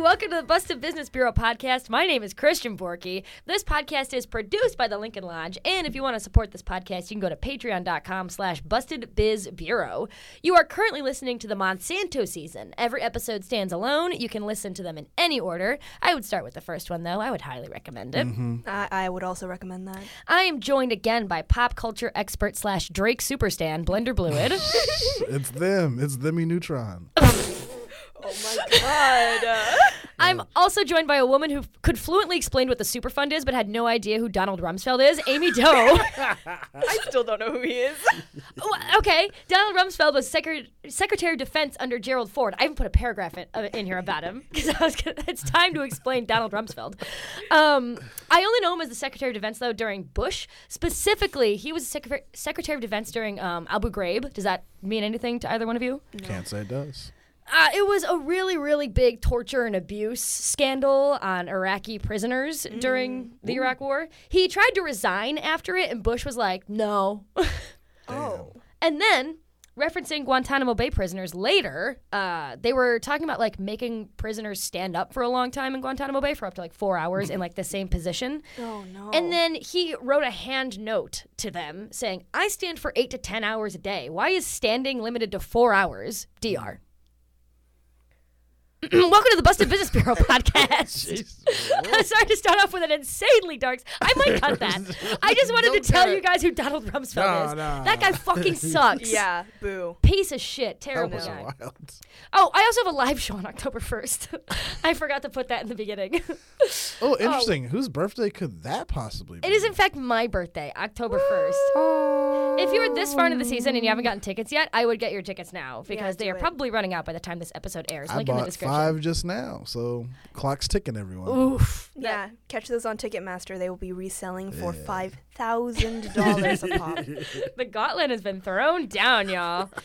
welcome to the Busted Business Bureau podcast. My name is Christian Borky. This podcast is produced by the Lincoln Lodge, and if you want to support this podcast, you can go to patreon.com slash bustedbizbureau. You are currently listening to the Monsanto season. Every episode stands alone. You can listen to them in any order. I would start with the first one, though. I would highly recommend it. Mm-hmm. I, I would also recommend that. I am joined again by pop culture expert slash Drake superstan, Blender Bluid. It's them. It's Themy Neutron. Oh my god. I'm also joined by a woman who could fluently explain what the Superfund is, but had no idea who Donald Rumsfeld is, Amy Do. I still don't know who he is. Well, okay, Donald Rumsfeld was Secre- Secretary of Defense under Gerald Ford. I even put a paragraph in, uh, in here about him because I was gonna, it's time to explain Donald Rumsfeld. Um, I only know him as the Secretary of Defense though during Bush. Specifically, he was Secre- Secretary of Defense during um, Abu Ghraib. Does that mean anything to either one of you? Can't say it does. Uh, it was a really, really big torture and abuse scandal on Iraqi prisoners during the Iraq War. He tried to resign after it, and Bush was like, no. Oh. and then, referencing Guantanamo Bay prisoners later, uh, they were talking about like making prisoners stand up for a long time in Guantanamo Bay for up to like four hours in like the same position. Oh no. And then he wrote a hand note to them saying, I stand for eight to 10 hours a day. Why is standing limited to four hours? DR. Welcome to the Busted Business Bureau podcast. I'm sorry to start off with an insanely dark. I might cut that. I just wanted to Don't tell cut you guys who Donald Rumsfeld No, is. no. That guy fucking sucks. yeah, boo. Piece of shit. That Terrible was guy. wild. Oh, I also have a live show on October 1st. I forgot to put that in the beginning. Oh, oh, interesting. Whose birthday could that possibly be? It is, in fact, my birthday, October 1st. If you are this far into the season and you haven't gotten tickets yet, I would get your tickets now because they are it. probably running out by the time this episode airs. I Link in the description. Five just now, so clock's ticking, everyone. Oof. Yeah, catch those on Ticketmaster. They will be reselling for five thousand dollars a pop. The gauntlet has been thrown down, y'all.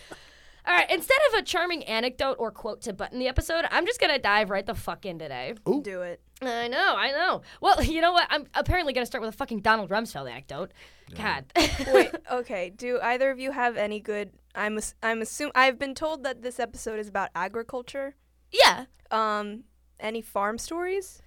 All right, instead of a charming anecdote or quote to button the episode, I'm just going to dive right the fuck in today. Ooh. Do it. I know, I know. Well, you know what? I'm apparently going to start with a fucking Donald Rumsfeld anecdote. God. Wait. Okay. Do either of you have any good? I'm. I'm assuming. I've been told that this episode is about agriculture. Yeah. Um. Any farm stories?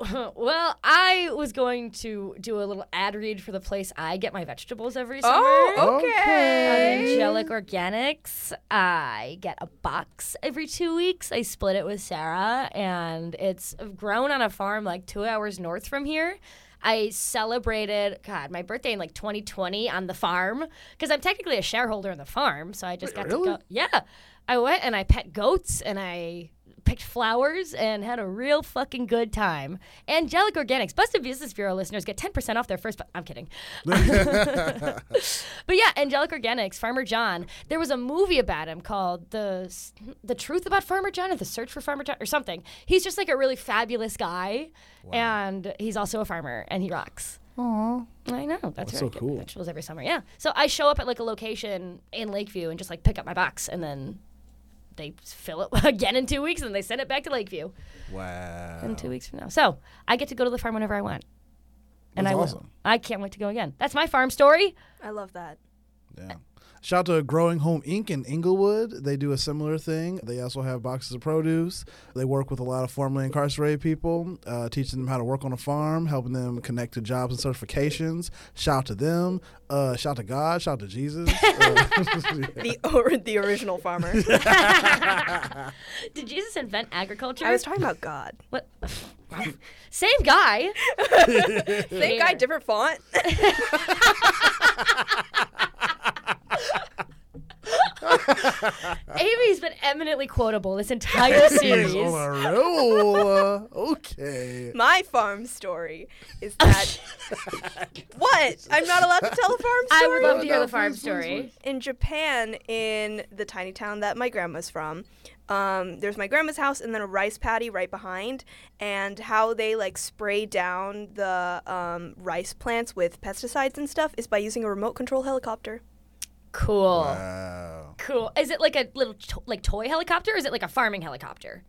well, I was going to do a little ad read for the place I get my vegetables every summer. Oh, Okay. okay. Angelic Organics. I get a box every two weeks. I split it with Sarah, and it's grown on a farm like two hours north from here. I celebrated, God, my birthday in like 2020 on the farm because I'm technically a shareholder in the farm. So I just Wait, got really? to go. Yeah. I went and I pet goats and I picked flowers and had a real fucking good time. Angelic Organics, Busted Business Bureau listeners get 10% off their first. Bu- I'm kidding. But yeah, Angelic Organics, Farmer John. There was a movie about him called the the Truth About Farmer John or the Search for Farmer John or something. He's just like a really fabulous guy, and he's also a farmer, and he rocks. Aw. I know that's, That's so cool. Vegetables every summer, yeah. So I show up at like a location in Lakeview and just like pick up my box, and then they fill it again in two weeks, and they send it back to Lakeview Wow. in two weeks from now. So I get to go to the farm whenever I want, and That's I will. awesome. I can't wait to go again. That's my farm story. I love that. Yeah. Shout out to Growing Home Inc. in Englewood. They do a similar thing. They also have boxes of produce. They work with a lot of formerly incarcerated people, uh, teaching them how to work on a farm, helping them connect to jobs and certifications. Shout out to them. Uh, shout out to God. Shout out to Jesus. Uh, The or, the original farmer. Did Jesus invent agriculture? I was talking about God. What? Same guy. Same guy, different font. Amy's been eminently quotable this entire series. He's on a roll. okay. My farm story is that what? I'm not allowed to tell a farm story. I would love to hear No, the farm please, please, story. in Japan, in the tiny town that my grandma's from, um, there's my grandma's house and then a rice paddy right behind, and how they like spray down the um, rice plants with pesticides and stuff is by using a remote control helicopter. Cool. Wow. Cool. Is it like a little to- like toy helicopter or is it like a farming helicopter?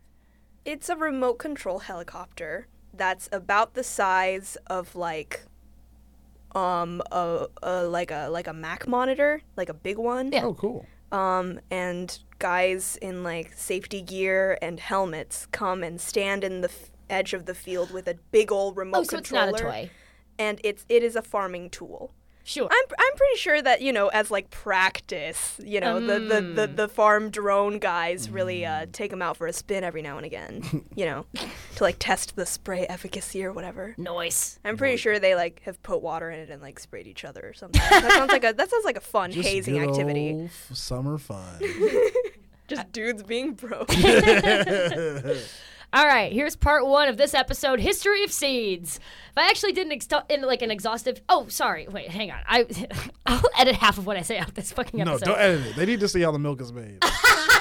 It's a remote control helicopter that's about the size of like um a, a like a like a Mac monitor, like a big one. Yeah. Oh, cool. um, and guys in like safety gear and helmets come and stand in the f- edge of the field with a big old remote Oh, so it's not a toy. And it's it is a farming tool. Sure. I'm I'm pretty sure that you know as like practice, you know the, the, the Mm. the farm drone guys really uh, take them out for a spin every now and again, you know, to like test the spray efficacy or whatever. Noise. I'm pretty sure they like have put water in it and like sprayed each other or something. that sounds like a that sounds like a fun Just hazing good activity. old f- summer fun. Just dudes being broke. All right, here's part one of this episode: history of seeds. If I actually did an ex- in like an exhaustive. Oh, sorry. Wait, hang on. I I'll edit half of what I say out this fucking no, don't edit it. They need to see how the milk is made.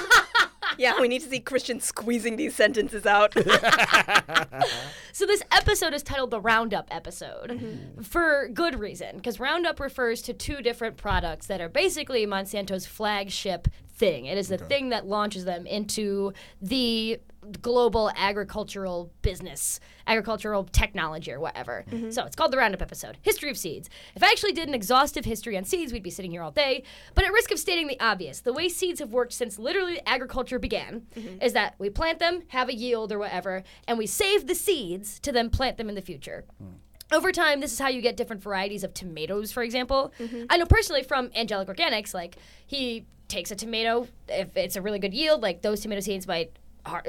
yeah, we need to see Christian squeezing these sentences out. So this episode is titled the Roundup episode mm-hmm. for good reason because Roundup refers to two different products that are basically Monsanto's flagship thing. It is the thing that launches them into the global agricultural business, agricultural technology or whatever. Mm-hmm. So it's called the Roundup episode. History of seeds. If I actually did an exhaustive history on seeds, we'd be sitting here all day. But at risk of stating the obvious, the way seeds have worked since literally agriculture began mm-hmm. is that we plant them, have a yield or whatever, and we save the seeds to then plant them in the future. Hmm. Over time, this is how you get different varieties of tomatoes, for example. Mm-hmm. I know personally from Angelic Organics, like he takes a tomato, if it's a really good yield, like those tomato seeds might,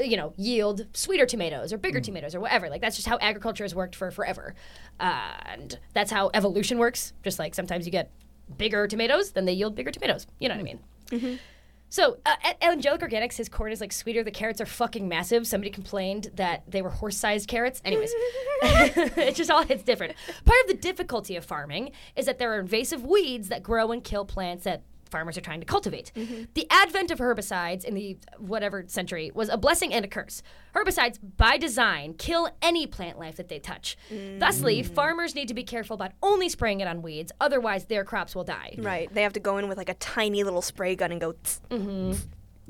you know, yield sweeter tomatoes or bigger mm. tomatoes or whatever. Like that's just how agriculture has worked for forever, and that's how evolution works. Just like sometimes you get bigger tomatoes, then they yield bigger tomatoes. You know what I mm. mean? Mm-hmm. So uh, at Angelic Organics, his corn is like sweeter. The carrots are fucking massive. Somebody complained that they were horse-sized carrots. Anyways, it just all hits different. Part of the difficulty of farming is that there are invasive weeds that grow and kill plants that farmers are trying to cultivate. Mm-hmm. The advent of herbicides in the whatever century was a blessing and a curse. Herbicides, by design, kill any plant life that they touch. Thusly, mm. farmers need to be careful about only spraying it on weeds, otherwise their crops will die. right. They have to go in with like a tiny little spray gun and go. tss, tss.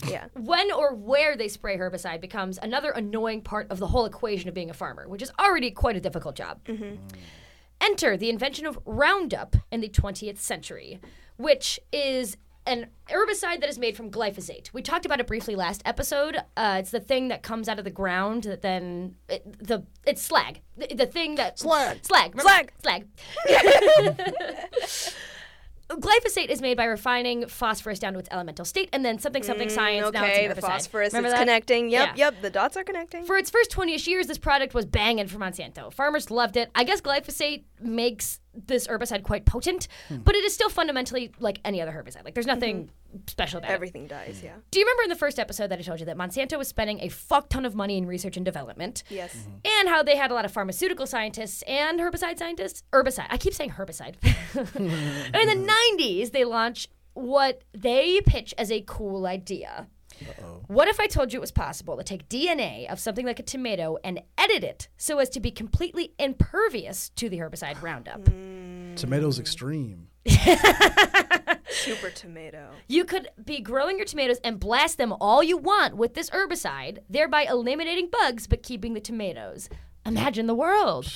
Yeah. when or where they spray herbicide becomes another annoying part of the whole equation of being a farmer, which is already quite a difficult job. mhm Enter the invention of Roundup in the 20th century, which is an herbicide that is made from glyphosate. We talked about it briefly last episode. Uh, it's the thing that comes out of the ground that then it, the it's slag. The, the thing that Slag. slag remember? slag slag. Glyphosate is made by refining phosphorus down to its elemental state, and then something something science. now it's okay, an the phosphorus Remember is that? connecting. Yep, Yeah. yep. The dots are connecting. For its first 20ish years, this product was banging for Monsanto. Farmers loved it. I guess glyphosate makes this herbicide quite potent, hmm. but it is still fundamentally like any other herbicide. Like there's mm-hmm. nothing special about it. Everything dies. Yeah. Do you remember in the first episode that I told you that Monsanto was spending a fuck ton of money in research and development? Yes. Mm-hmm. And how they had a lot of pharmaceutical scientists and herbicide scientists. Herbicide. I keep saying herbicide. in the 90s, they launched what they pitch as a cool idea. What if I told you it was possible to take DNA of something like a tomato and edit it so as to be completely impervious to the herbicide Roundup? Hmm. Tomatoes extreme. Super tomato. You could be growing your tomatoes and blast them all you want with this herbicide, thereby eliminating bugs but keeping the tomatoes. Imagine the world.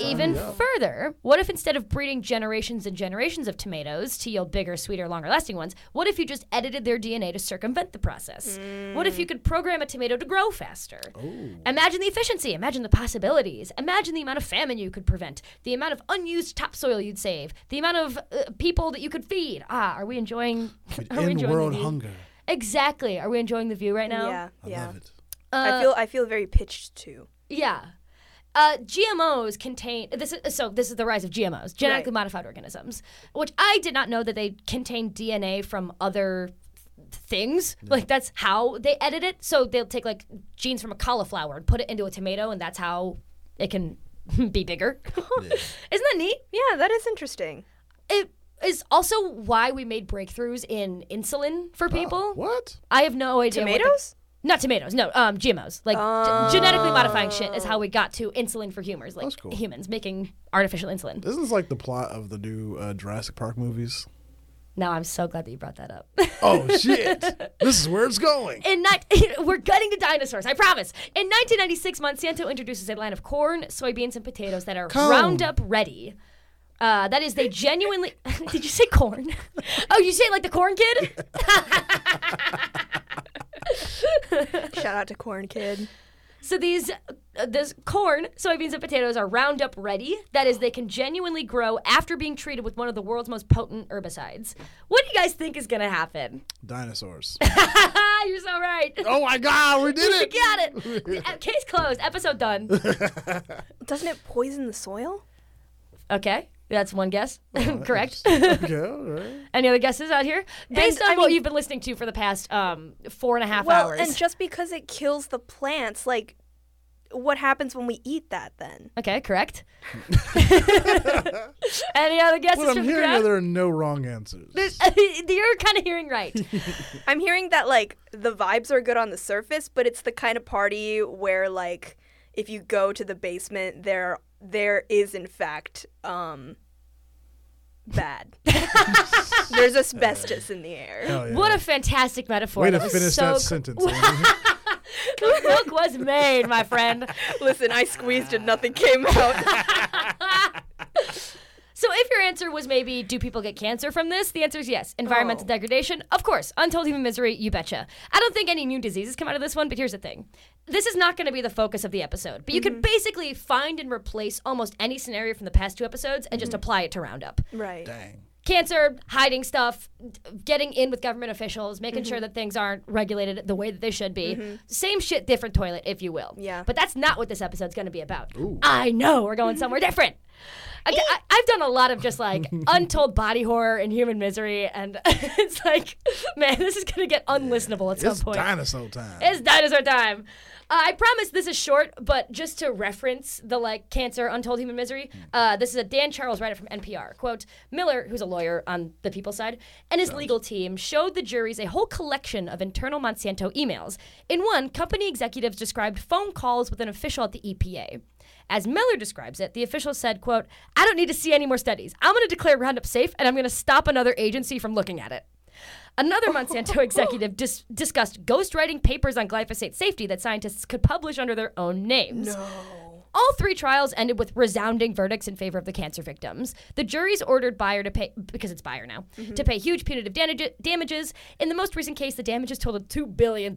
Even further, what if instead of breeding generations and generations of tomatoes to yield bigger, sweeter, longer lasting ones, what if you just edited their DNA to circumvent the process? What if you could program a tomato to grow faster? Imagine the efficiency, imagine the possibilities, imagine the amount of famine you could prevent, the amount of unused topsoil you'd save, the amount of uh, people that you could feed. Ah, are we enjoying? Are we In enjoying the world hunger. Exactly. Are we enjoying the view right now? Yeah. I yeah. love it. I feel I feel very pitched too. Yeah. Uh, GMOs contain this is so this is the rise of GMOs, genetically Right. modified organisms, which I did not know that they contain DNA from other things. Like that's how they edit it. So they'll take like genes from a cauliflower and put it into a tomato, and that's how it can be bigger. Isn't that neat? Yeah, that is interesting. It is also why we made breakthroughs in insulin for people. What? I have no idea. what the- Tomatoes? Not tomatoes, no, um, GMOs. Like g- genetically modifying shit is how we got to insulin for humans, like That's cool. humans making artificial insulin. This Isn't this like the plot of the new uh, Jurassic Park movies? Now I'm so glad that you brought that up. Oh shit! this is where it's going. In ni- we're gutting to dinosaurs, I promise. In 1996, Monsanto introduces a line of corn, soybeans, and potatoes that are Cone. Roundup ready. Uh, that is, they genuinely. Did you say corn? oh, you say like the corn kid? Shout out to Corn Kid. So these, uh, this corn, soybeans, and potatoes are Roundup ready. That is, they can genuinely grow after being treated with one of the world's most potent herbicides. What do you guys think is going to happen? Dinosaurs. You're so right. oh my God, we did You it! got it. Uh, Case closed. Episode done. Doesn't it poison the soil? Okay, that's one guess. Correct. okay, all right. Any other guesses out here? Based on I what mean- you've been listening to for the past um, four and a half well, hours. and just because it kills the plants, like, what happens when we eat that then? okay, correct. Any other guesses What I'm from the hearing are there are no wrong answers. There's- You're kind of hearing right. I'm hearing that like the vibes are good on the surface, but it's the kind of party where like if you go to the basement, there there is in fact um bad. There's asbestos in the air. Hell yeah. What a fantastic metaphor. Way to That was finish so that cool. sentence. The milk was made, my friend. Listen, I squeezed and nothing came out. So if your answer was maybe, do people get cancer from this? The answer is yes. Environmental Oh. degradation? Of course. Untold human misery? You betcha. I don't think any new diseases come out of this one, but here's the thing. This is not going to be the focus of the episode, but you could mm-hmm. basically find and replace almost any scenario from the past two episodes and just mm-hmm. apply it to Roundup. right. Dang. Cancer, hiding stuff, getting in with government officials, making sure mm-hmm. that things aren't regulated the way that they should be. Same shit, different toilet, if you will. Yeah. But that's not what this episode's going to be about. I know we're going somewhere different. I, have done a lot of just like untold body horror and human misery, and it's like, man, this is going to get unlistenable at some point. It's dinosaur time. It's dinosaur time. Uh, I promise this is short, but just to reference the like cancer, untold human misery. Uh, this is a Dan Charles writer from NPR. Quote: Miller, who's a lawyer on the People's side, and his legal team showed the juries a whole collection of internal Monsanto emails. In one, company executives described phone calls with an official at the EPA. As Miller describes it, the official said, quote, I don't need to see any more studies. I'm going to declare Roundup safe, and I'm going to stop another agency from looking at it. Another Monsanto executive dis- discussed ghostwriting papers on glyphosate safety that scientists could publish under their own names. All three trials ended with resounding verdicts in favor of the cancer victims. The juries ordered Bayer to pay, because it's Bayer now, mm-hmm. to pay huge punitive damage- damages. In the most recent case, the damages totaled $2 billion.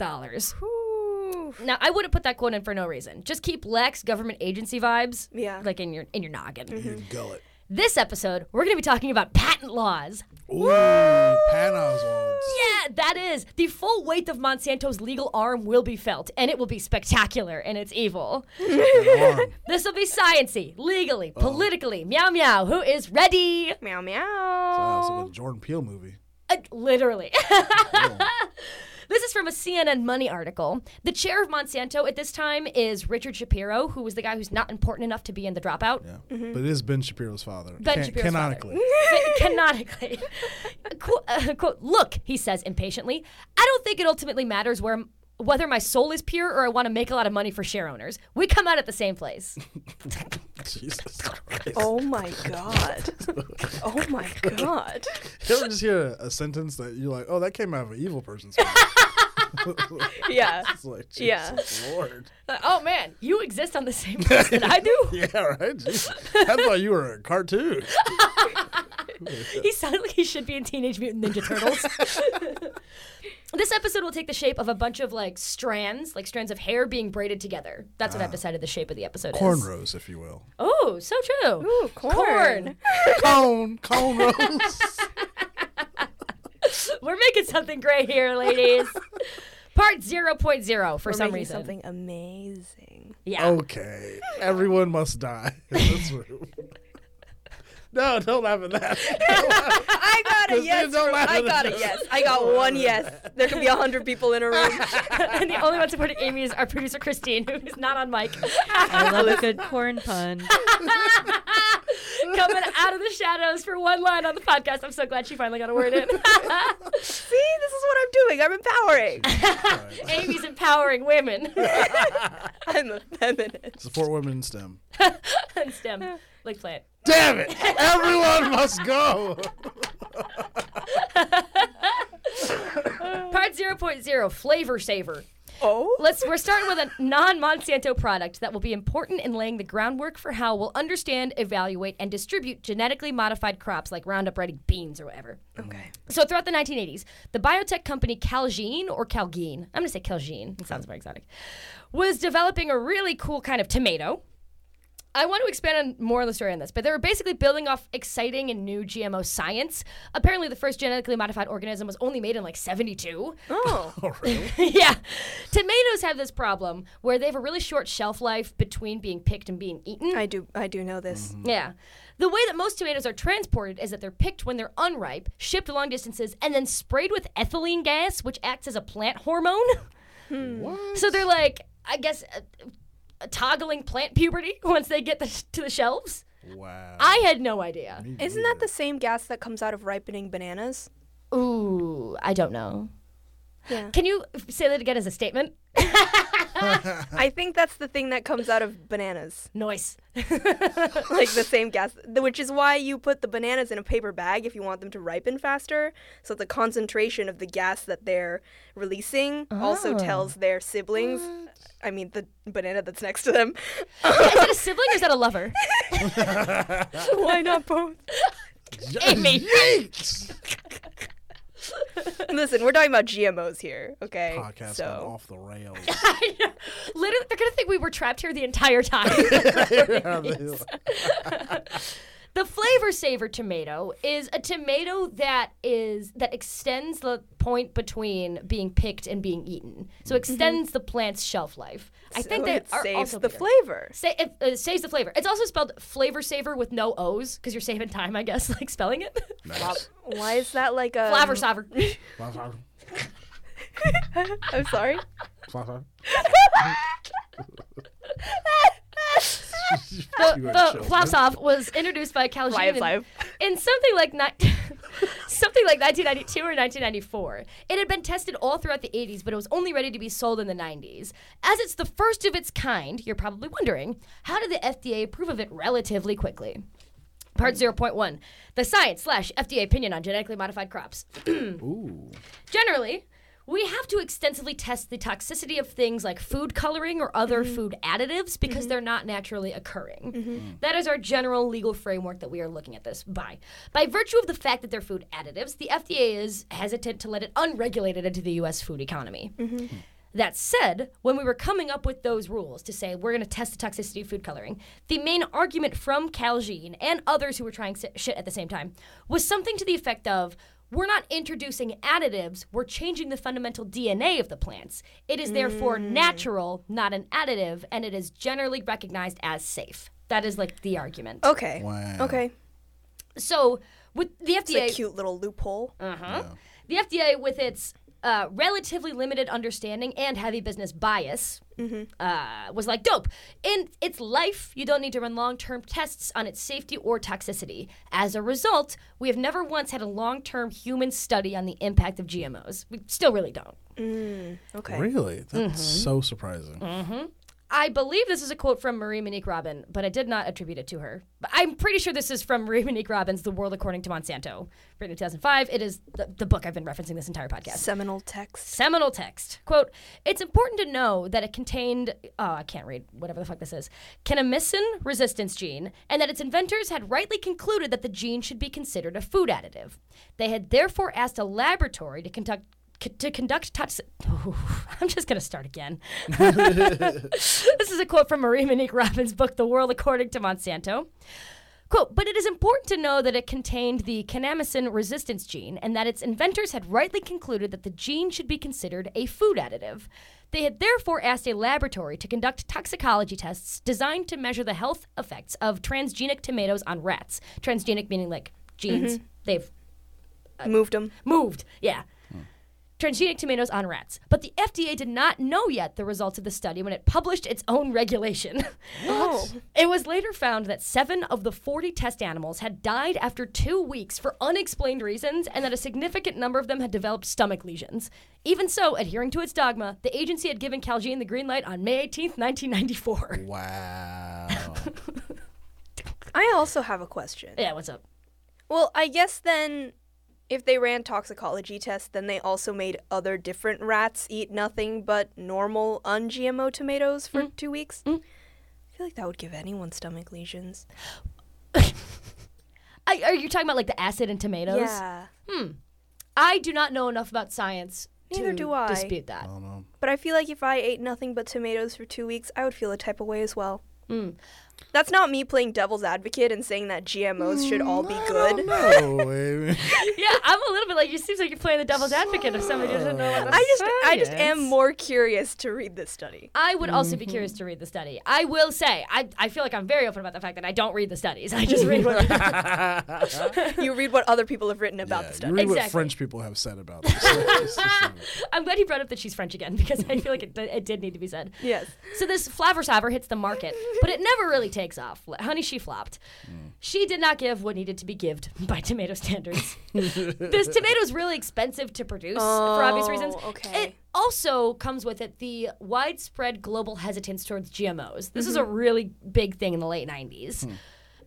Now, I wouldn't put that quote in for no reason. Just keep Lex government agency vibes Yeah. like in your in your noggin. You gullet. This episode, we're going to be talking about patent laws. Ooh, Pan Oswald's. Yeah, that is. The full weight of Monsanto's legal arm will be felt, and it will be spectacular and its evil. This will be sciency, legally, politically. Meow meow. Who is ready? Meow Sounds meow. like a Jordan Peele movie. Uh, literally. This is from a CNN Money article. The chair of Monsanto at this time is Richard Shapiro, who was the guy who's not important enough to be in the dropout. Yeah. But it is Ben Shapiro's father. Ben Can- Shapiro's father. canonically. Canonically. quote, uh, quote, look, he says impatiently, I don't think it ultimately matters where whether my soul is pure or I want to make a lot of money for share owners. We come out at the same place. Jesus Christ. Oh my god. Oh my god. You ever just hear a, a sentence that you're like, oh, that came out of an evil person's mouth? Yeah. it's like, Jesus Yeah. Lord. Uh, oh man, you exist on the same place that I do. Yeah, right? Jesus. I thought you were a cartoon. He sounded like he should be in Teenage Mutant Ninja Turtles. This episode will take the shape of a bunch of like strands, like strands of hair being braided together. That's what I've ah. decided the shape of the episode is. Cornrows, if you will. Oh, so true. Ooh, corn. Cone, cone rose. We're making something great here, ladies. Part 0.0 for We're some making reason. something amazing. Yeah. Okay. Everyone must die in this room. No, don't laugh at that. I got a Christine, yes. don't from- laugh I got a yes. I got one yes. There could be a hundred people in a room. and the only one supporting Amy is our producer, Christine, who is not on mic. I love a good corn pun. Coming out of the shadows for one line on the podcast. I'm so glad she finally got a word in. See, this is what I'm doing. I'm empowering. Amy's empowering women I'm a feminist. Support women in STEM. and STEM. Like plant. Damn it! Everyone must go. Part 0.0 Flavr Savr. Oh. Let's. We're starting with a non-Monsanto product that will be important in laying the groundwork for how we'll understand, evaluate, and distribute genetically modified crops like Roundup Ready beans or whatever. Okay. So throughout the 1980s, the biotech company Calgene or Calgene, I'm going to say Calgene, it sounds very exotic, was developing a really cool kind of tomato. I want to expand on more on the story on this, but they were basically building off exciting and new GMO science. Apparently, the first genetically modified organism was only made in like 72. Oh. Oh, really? yeah. Tomatoes have this problem where they have a really short shelf life between being picked and being eaten. I do. I do know this. Yeah. The way that most tomatoes are transported is that they're picked when they're unripe, shipped long distances, and then sprayed with ethylene gas, which acts as a plant hormone. what? So they're like, I guess, uh, toggling plant puberty once they get the, to the shelves. Wow. I had no idea. Isn't that the same gas that comes out of ripening bananas? Ooh, I don't know. Yeah. Can you say that again as a statement? I think that's the thing that comes out of bananas. Noise. like the same gas, which is why you put the bananas in a paper bag if you want them to ripen faster. So the concentration of the gas that they're releasing also Oh. tells their siblings. I mean, the banana that's next to them. is that a sibling or is that a lover? why not both? Amy. Yeet! Listen, we're talking about GMOs here, okay? Podcast so off the rails. Literally, they're gonna think we were trapped here the entire time. the Flavr Savr tomato is a tomato that is that extends the point between being picked and being eaten. So mm-hmm. extends the plant's shelf life. I think so they it are saves also the bitter. flavor. Sa- it, uh, saves the flavor. It's also spelled Flavr Savr with no O's because you're saving time, I guess, like spelling it. Nice. Why is that like a Flavr Savr. I'm sorry. the You are the children. Was introduced by Calgene Live, in, live. in something like ni- something like 1992 or 1994. It had been tested all throughout the 80s, but it was only ready to be sold in the 90s. As it's the first of its kind, you're probably wondering, how did the FDA approve of it relatively quickly? Part hmm. 0.1 The science slash FDA opinion on genetically modified crops. Ooh. Generally, we have to extensively test the toxicity of things like food coloring or other mm-hmm. food additives because mm-hmm. they're not naturally occurring. Mm-hmm. That is our general legal framework that we are looking at this by. By virtue of the fact that they're food additives, the FDA is hesitant to let it unregulated into the U.S. food economy. That said, when we were coming up with those rules to say we're going to test the toxicity of food coloring, the main argument from Calgene and others who were trying shit at the same time was something to the effect of we're not introducing additives, we're changing the fundamental DNA of the plants. It is therefore natural, not an additive, and it is generally recognized as safe. That is like the argument. Okay. Wow. Okay. So, with the It's FDA a cute little loophole. uh-huh. The FDA, with its uh, relatively limited understanding and heavy business bias, uh, was like, dope. In its life, you don't need to run long term tests on its safety or toxicity. As a result, we have never once had a long term human study on the impact of GMOs. We still really don't. Okay. Really? That's Mm-hmm. so surprising. I believe this is a quote from Marie Monique Robin, but I did not attribute it to her. But I'm pretty sure this is from Marie Monique Robin's The World According to Monsanto, written in 2005. It is the, the book I've been referencing this entire podcast. Seminal text. Seminal text. Quote, it's important to know that it contained, oh, I can't read whatever the fuck this is, kanamycin resistance gene, and that its inventors had rightly concluded that the gene should be considered a food additive. They had therefore asked a laboratory to conduct c- to conduct tox- I'm just going to start again. this is a quote from Marie Monique Robin's book, The World According to Monsanto. Quote, but it is important to know that it contained the kanamycin resistance gene and that its inventors had rightly concluded that the gene should be considered a food additive. They had therefore asked a laboratory to conduct toxicology tests designed to measure the health effects of transgenic tomatoes on rats. Transgenic meaning like genes. Mm-hmm. They've uh, Moved them. moved. Yeah. Transgenic tomatoes on rats. But the FDA did not know yet the results of the study when it published its own regulation. Oh. It was later found that seven of the 40 test animals had died after two weeks for unexplained reasons, and that a significant number of them had developed stomach lesions. Even so, adhering to its dogma, the agency had given Calgene the green light on May 18th, 1994. Wow. I also have a question. Yeah, what's up? Well, I guess then if they ran toxicology tests, then they also made other different rats eat nothing but normal un-GMO tomatoes for two weeks. Mm. I feel like that would give anyone stomach lesions. Are you talking about like the acid in tomatoes? Yeah, Hmm. I do not know enough about science Neither to do I. dispute that. I don't but I feel like if I ate nothing but tomatoes for two weeks, I would feel a type of way as well. Mm. That's not me playing devil's advocate and saying that GMOs should all be mm, good. don't yeah, I'm a little bit like you. Seems like you're playing the devil's advocate of somebody who doesn't know. What I just, I just am more curious to read this study. I would also be mm-hmm. curious to read the study. I will say, I, I feel like I'm very open about the fact that I don't read the studies. I just read what. you read what other people have written about Yeah, the you study. read what French people have said about this. It's I'm glad you brought up that she's French again because I feel like it, it did need to be said. Yes. So this Flavr Savr hits the market, but it never really takes off. Honey, she flopped. She did not give what needed to be given by tomato standards. this tomato is really expensive to produce for obvious reasons. Oh, okay. It also comes with it the widespread global hesitance towards GMOs. This is a mm-hmm. really big thing in the late 90s. Hmm.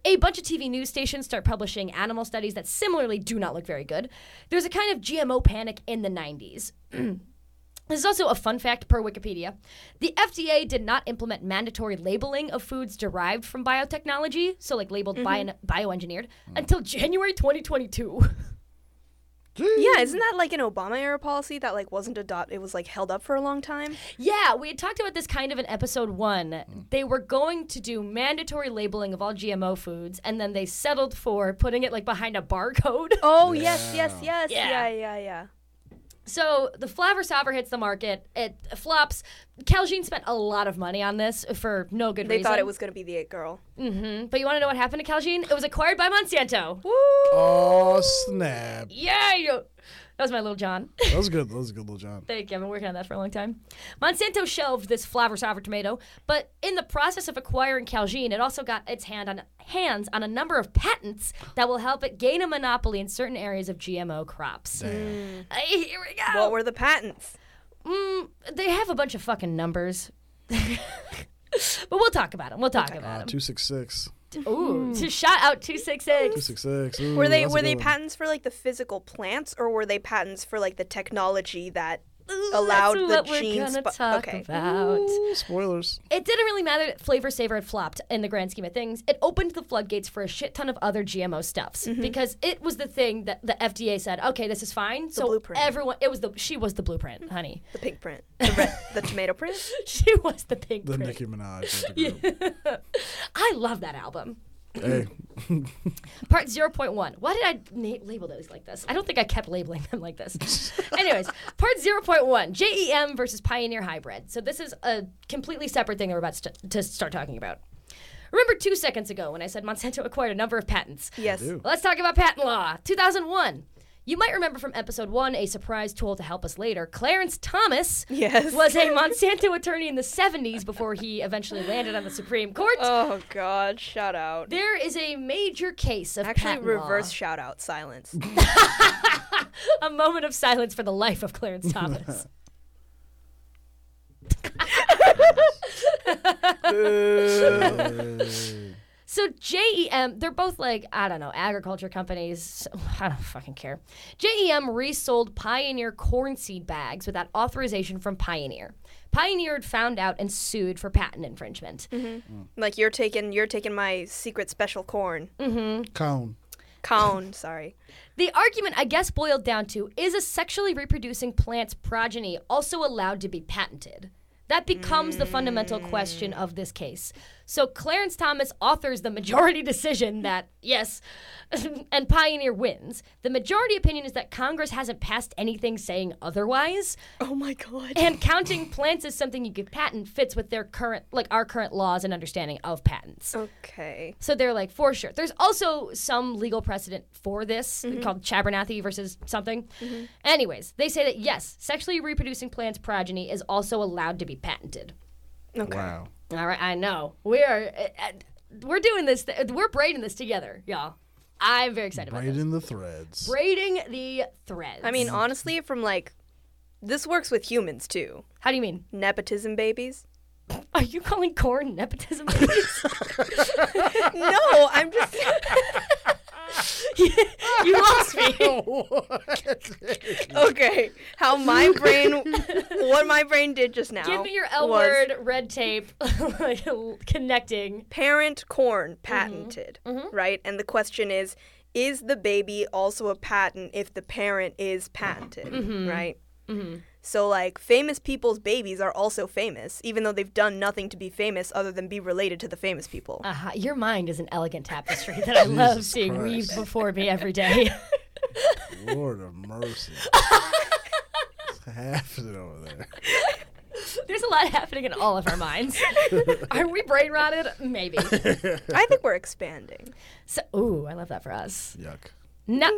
A bunch of TV news stations start publishing animal studies that similarly do not look very good. There's a kind of GMO panic in the 90s. This is also a fun fact per Wikipedia. The FDA did not implement mandatory labeling of foods derived from biotechnology, so like labeled mm-hmm. bio- bioengineered, mm. until January 2022. Yeah, isn't that like an Obama era policy that like wasn't adopt? It was like held up for a long time. yeah, we had talked about this kind of in episode one. Mm. They were going to do mandatory labeling of all GMO foods, and then they settled for putting it like behind a barcode. Oh yes, yes, yes. Yeah. Yeah, yeah, yeah. So the Flavr Savr hits the market. It flops. Calgene spent a lot of money on this for no good They reason. They thought it was gonna be the it girl. hmm But you want to know what happened to Calgene? It was acquired by Monsanto. Woo! oh snap! Yeah, you- that was my Lil Jon. That was good. That was a good Lil Jon. Thank you. I've been working on that for a long time. Monsanto shelved this Flavr Savr tomato, but in the process of acquiring Calgene, it also got its hand on hands on a number of patents that will help it gain a monopoly in certain areas of GMO crops. Damn. Uh, here we go. What were the patents? Mm, they have a bunch of fucking numbers. but we'll talk about them. We'll talk Uh, about them. two six six. Ooh, hmm. to shout out two six six. Two six six. Were they were they one. patents for like the physical plants, or were they patents for like the technology that Ooh, allowed that's the what we're gonna bu- talk okay. about. Ooh, spoilers. It didn't really matter that Flavr Savr had flopped in the grand scheme of things. It opened the floodgates for a shit ton of other GMO stuffs mm-hmm. because it was the thing that the FDA said, okay, this is fine. so blueprint. everyone, it was the she was the blueprint, mm-hmm. honey. The pink print, the red, the tomato print. she was the pink The print. Nicki Minaj. of the group. I love that album. Hey, Part 0.1. Why did I na- label those like this? I don't think I kept labeling them like this. Anyways, part 0.1 JEM versus Pioneer Hybrid. So, this is a completely separate thing that we're about st- to start talking about. Remember two seconds ago when I said Monsanto acquired a number of patents? Yes. Let's talk about patent law. 2001. You might remember from episode one, a surprise tool to help us later. Clarence Thomas Yes. was a Monsanto attorney in the 70s before he eventually landed on the Supreme Court. Oh God! Shout out. there is a major case of Actually, patent law. reverse shout out. Silence. a moment of silence for the life of Clarence Thomas. So JEM, they're both like I don't know agriculture companies. I don't fucking care. JEM resold Pioneer corn seed bags without authorization from Pioneer. Pioneer had found out and sued for patent infringement. Mm-hmm. like you're taking you're taking my secret special corn. Mm-hmm. cone. Cone. Sorry. The argument, I guess, boiled down to is a sexually reproducing plant's progeny also allowed to be patented? That becomes the fundamental question of this case. So Clarence Thomas authors the majority decision that, yes, and Pioneer wins. The majority opinion is that Congress hasn't passed anything saying otherwise, Oh my God. and counting plants as something you could patent fits with their current, like our current laws and understanding of patents. Okay. So they're like, for sure. There's also some legal precedent for this mm-hmm. called Chabernathy versus something. Mm-hmm. Anyways, they say that yes, sexually reproducing plants' progeny is also allowed to be patented. Okay. Wow. All right, I know. We are, uh, uh, we're doing this, we're braiding this together, y'all. I'm very excited about this. Braiding the threads. Braiding the threads. I mean, honestly, from like, this works with humans too. how do you mean? Nepotism babies. Are you calling corn nepotism babies? no, I'm just. you lost me. Okay, how my brain, what my brain did just now. Give me your L word red tape like, connecting. Parent corn patented, Mm-hmm. right? And the question is, is the baby also a patent if the parent is patented, Mm-hmm. right? So like famous people's babies are also famous, even though they've done nothing to be famous other than be related to the famous people. Uh, your mind is an elegant tapestry that I love seeing Christ. weaved before me every day. Lord of mercy. What's happening over there? There's a lot happening in all of our minds. Are we brain rotted? Maybe. I think we're expanding. So, ooh, I love that for us. Yuck. Now,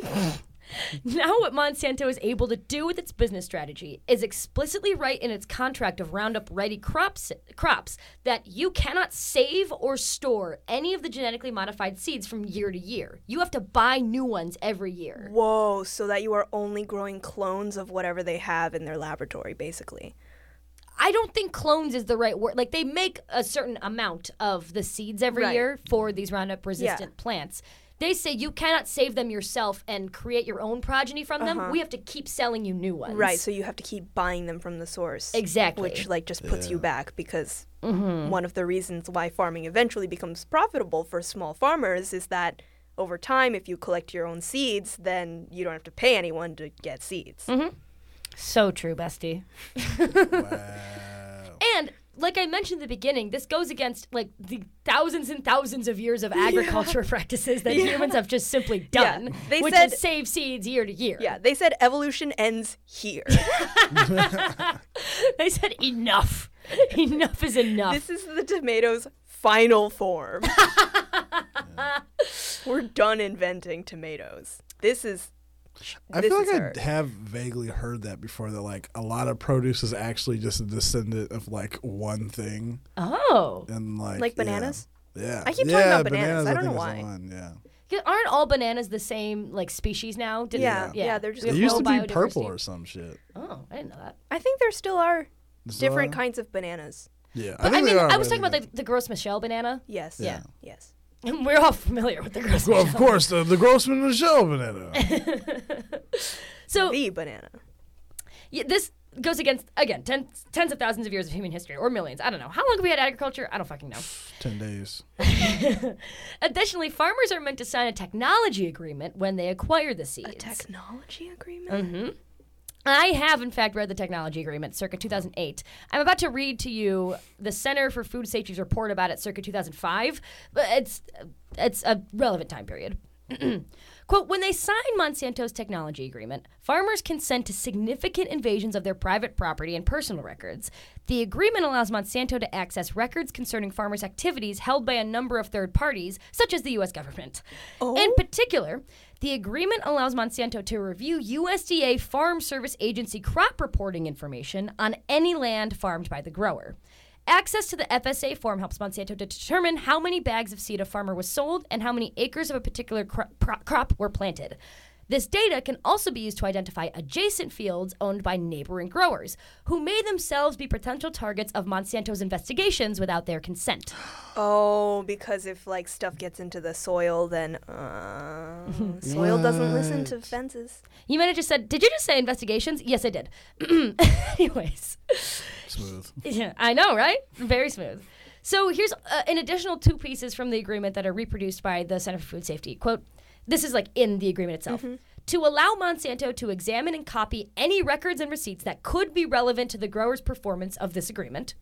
now, what Monsanto is able to do with its business strategy is explicitly write in its contract of Roundup Ready crops, crops that you cannot save or store any of the genetically modified seeds from year to year. You have to buy new ones every year. Whoa, so that you are only growing clones of whatever they have in their laboratory, basically. I don't think clones is the right word. Like they make a certain amount of the seeds every Right. year for these Roundup resistant plants. They say you cannot save them yourself and create your own progeny from them. Uh-huh. We have to keep selling you new ones. Right, so you have to keep buying them from the source. Exactly. Which like just puts you back because mm-hmm. one of the reasons why farming eventually becomes profitable for small farmers is that over time if you collect your own seeds, then you don't have to pay anyone to get seeds. Mm-hmm. So true, bestie. Wow. And like I mentioned at the beginning, this goes against like the thousands and thousands of years of agriculture practices that humans have just simply done, They which said- is save seeds year to year. Yeah, they said evolution ends here. They said enough. enough is enough. this is the tomato's final form. We're done inventing tomatoes. This is I this feel like. I have vaguely heard that before. That like a lot of produce is actually just a descendant of like one thing, oh. and like Like bananas? Yeah, I keep talking about bananas. I don't think know why. one, Yeah, 'Cause Aren't all bananas the same like species now? Didn't- Yeah, yeah, they're just We it used no to be purple or some shit. Oh, I didn't know that. I think there still are Is different that- kinds of bananas. Yeah, But I, think they mean, are, I was talking about the, the Gros Michel banana. Yes. Yeah. Yes. We're all familiar with the Gross Well, Michelle. of course, the, the Grossman and Shell banana. So The banana. yeah, this goes against again tens, tens of thousands of years of human history or millions. I don't know how long have we had agriculture. I don't fucking know. Ten days. Additionally, farmers are meant to sign a technology agreement when they acquire the seeds. A technology agreement? Mm-hmm. I have, in fact, read the technology agreement circa 2008. I'm about to read to you the Center for Food Safety's report about it circa 2005, it's it's a relevant time period. Quote, when they sign Monsanto's technology agreement, farmers consent to significant invasions of their private property and personal records. The agreement allows Monsanto to access records concerning farmers' activities held by a number of third parties, such as the U.S. government. In oh. particular, the agreement allows Monsanto to review USDA Farm Service Agency crop reporting information on any land farmed by the grower. Access to the FSA form helps Monsanto to determine how many bags of seed a farmer was sold and how many acres of a particular cro- crop were planted. This data can also be used to identify adjacent fields owned by neighboring growers, who may themselves be potential targets of Monsanto's investigations without their consent. Oh, because if like stuff gets into the soil, then uh, soil doesn't listen to fences. You might have just said, Did you just say investigations? Yes, I did. Anyways. Smooth. Yeah, I know, right? Very smooth. So here's uh, an additional two pieces from the agreement that are reproduced by the Center for Food Safety. Quote, this is like in the agreement itself. Mm-hmm. To allow Monsanto to examine and copy any records and receipts that could be relevant to the grower's performance of this agreement.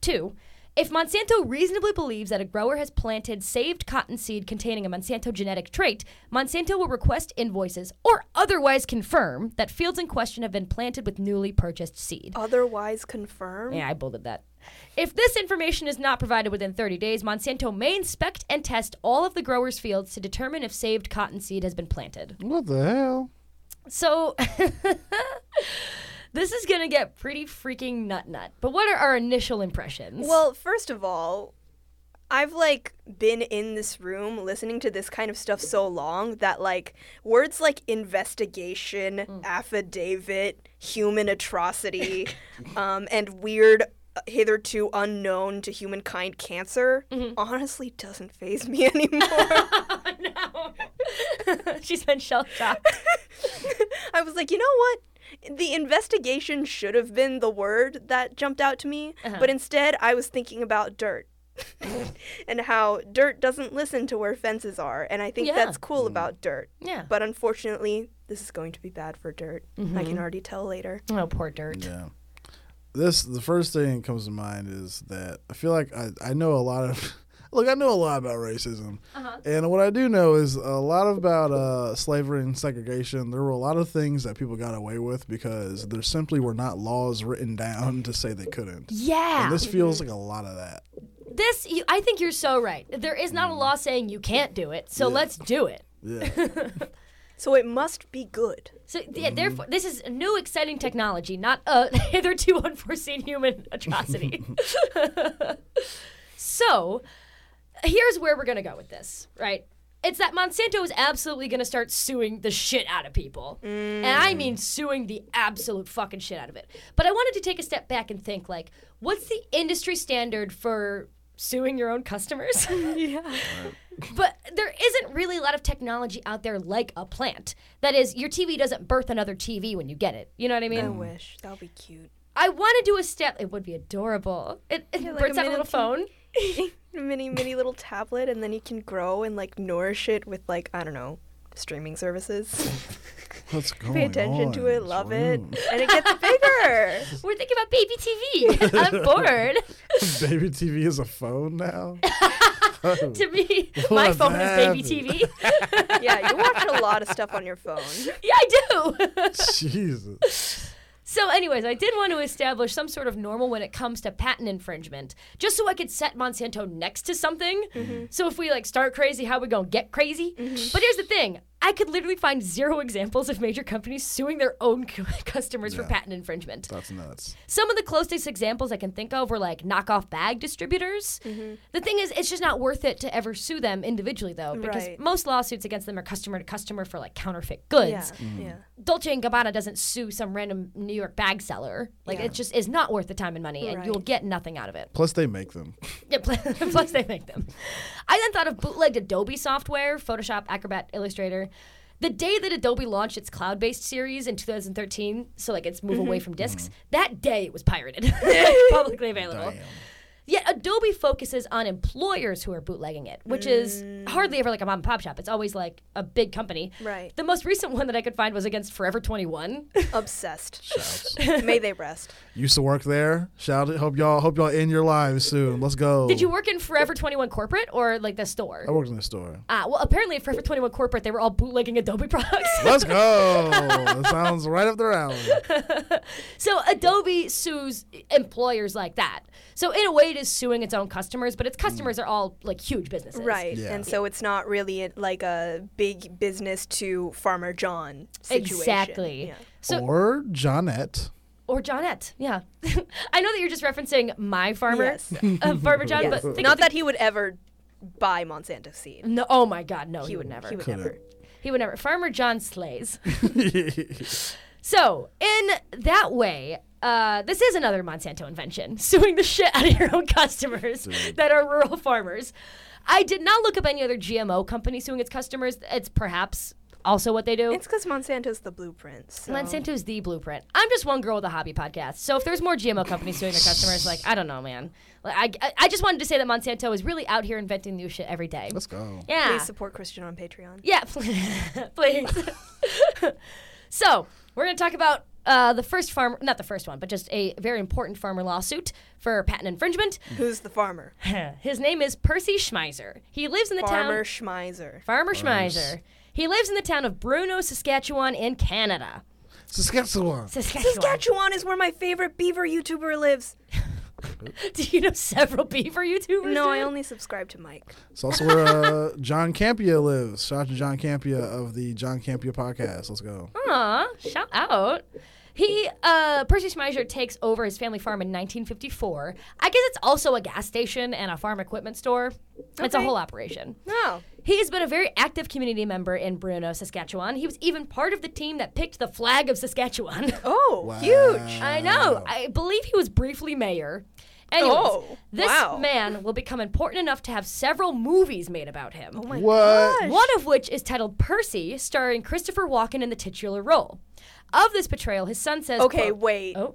Two, if Monsanto reasonably believes that a grower has planted saved cottonseed containing a Monsanto genetic trait, Monsanto will request invoices or otherwise confirm that fields in question have been planted with newly purchased seed. Otherwise confirmed. Yeah, I bolded that. If this information is not provided within 30 days, Monsanto may inspect and test all of the grower's fields to determine if saved cottonseed has been planted. What the hell? So, this is going to get pretty freaking nut nut. But what are our initial impressions? Well, first of all, I've like been in this room listening to this kind of stuff so long that like words like investigation, affidavit, human atrocity, um, and weird hitherto unknown to humankind cancer honestly doesn't phase me anymore. no. She's been shell shocked. I was like, you know what? The investigation should have been the word that jumped out to me, Uh-huh. but instead I was thinking about dirt. and how dirt doesn't listen to where fences are, and I think Yeah. that's cool about dirt. Yeah. But unfortunately, this is going to be bad for dirt. I Mm-hmm. can already tell later. Oh, poor dirt. Yeah. This the first thing that comes to mind is that I feel like I, I know a lot of look I know a lot about racism and what I do know is a lot about uh, slavery and segregation. There were a lot of things that people got away with because there simply were not laws written down to say they couldn't. Yeah. And this feels like a lot of that. This, you, I think you're so right. There is not a law saying you can't do it, so Yeah. let's do it. Yeah. So it must be good. So yeah, therefore, this is a new exciting technology, not uh, a hitherto unforeseen human atrocity. so, here's where we're gonna go with this, right? It's that Monsanto is absolutely gonna start suing the shit out of people, and I mean mm. suing the absolute fucking shit out of it. But I wanted to take a step back and think, like, what's the industry standard for suing your own customers? Yeah. But there isn't really a lot of technology out there like a plant. That is, your TV doesn't birth another TV when you get it. You know what I mean? I wish. That would be cute. I want to do a step. It would be adorable. It, it Yeah, like births a out a little mini phone. mini, mini little tablet, and then you can grow and like nourish it with like, I don't know, streaming services. What's going Pay attention on to it, this love it, and it gets bigger. We're thinking about baby TV. I'm bored. Baby TV is a phone now. to me, my What phone is baby? TV. yeah, you watch a lot of stuff on your phone. yeah, I do. Jesus. So, anyways, I did want to establish some sort of normal when it comes to patent infringement, just so I could set Monsanto next to something. Mm-hmm. So if we like start crazy, how we gonna get crazy? Mm-hmm. But here's the thing: I could literally find zero examples of major companies suing their own cu- customers for patent infringement. That's nuts. Some of the closest examples I can think of were like knockoff bag distributors. Mm-hmm. The thing is, it's just not worth it to ever sue them individually, though, because Right. most lawsuits against them are customer to customer for like counterfeit goods. Yeah, mm-hmm. yeah. Dolce and Gabbana doesn't sue some random New York bag seller. Like Yeah. it just is not worth the time and money, and Right. you'll get nothing out of it. Plus, they make them. Yeah, plus they make them. I then thought of bootlegged Adobe software, Photoshop, Acrobat, Illustrator. The day that Adobe launched its cloud-based series in 2013, so like its move away mm-hmm. from discs, that day it was pirated, publicly available. Damn. Yet Adobe focuses on employers who are bootlegging it, which is hardly ever like a mom and pop shop. It's always like a big company. Right. The most recent one that I could find was against Forever 21. Obsessed. Shouts. May they rest. Used to work there. Shout it. Hope y'all hope y'all end your lives soon. Let's go. Did you work in Forever 21 corporate or like the store? I worked in the store. Ah, well, apparently at Forever 21 corporate, they were all bootlegging Adobe products. Let's go. that sounds right up their alley. so Adobe sues employers like that. So in a way, it is suing its own customers, but its customers are all like huge businesses. Right. Yeah. And so it's not really a- like a big business to Farmer John situation. Exactly. Yeah. So or Johnette. or Johnette, yeah. I know that you're just referencing my farmer, Yes. uh, Farmer John, Yes. but think Not of that he would ever buy Monsanto seed. No, oh my God, no, he, would never. He would Couldn't. never. He would never. Farmer John slays. So, in that way, uh, this is another Monsanto invention, suing the shit out of your own customers that are rural farmers. I did not look up any other GMO company suing its customers. It's perhaps also what they do. It's because Monsanto's the blueprint. So. Monsanto's the blueprint. I'm just one girl with a hobby podcast. So if there's more GMO companies suing their customers, like I don't know, man. Like, I, I I just wanted to say that Monsanto is really out here inventing new shit every day. Let's go. Yeah. Please support Christian on Patreon. Yeah, please. so we're going to talk about uh, the first farmer, not the first one, but just a very important farmer lawsuit for patent infringement. Who's the farmer? His name is Percy Schmeiser. He lives in the Farmer town. Schmeiser. Farmer Nice. Schmeiser. He lives in the town of Bruno, Saskatchewan, in Canada. Saskatchewan. Saskatchewan. Saskatchewan is where my favorite beaver YouTuber lives. Do you know several beaver YouTubers? No, I only subscribe to Mike. It's also where uh, John Campia lives. Shout out to John Campia of the John Campia podcast. Let's go. Aw, shout out. He, uh, Percy Schmeiser takes over his family farm in 1954. I guess it's also a gas station and a farm equipment store. It's a Okay. whole operation. Oh. He has been a very active community member in Bruno, Saskatchewan. He was even part of the team that picked the flag of Saskatchewan. Oh, Wow. huge. I know. I believe he was briefly mayor. Anyways, Oh, this wow. man will become important enough to have several movies made about him. Oh my What? gosh. One of which is titled Percy, starring Christopher Walken in the titular role. Of this portrayal, his son says, Okay, quote- wait. Oh,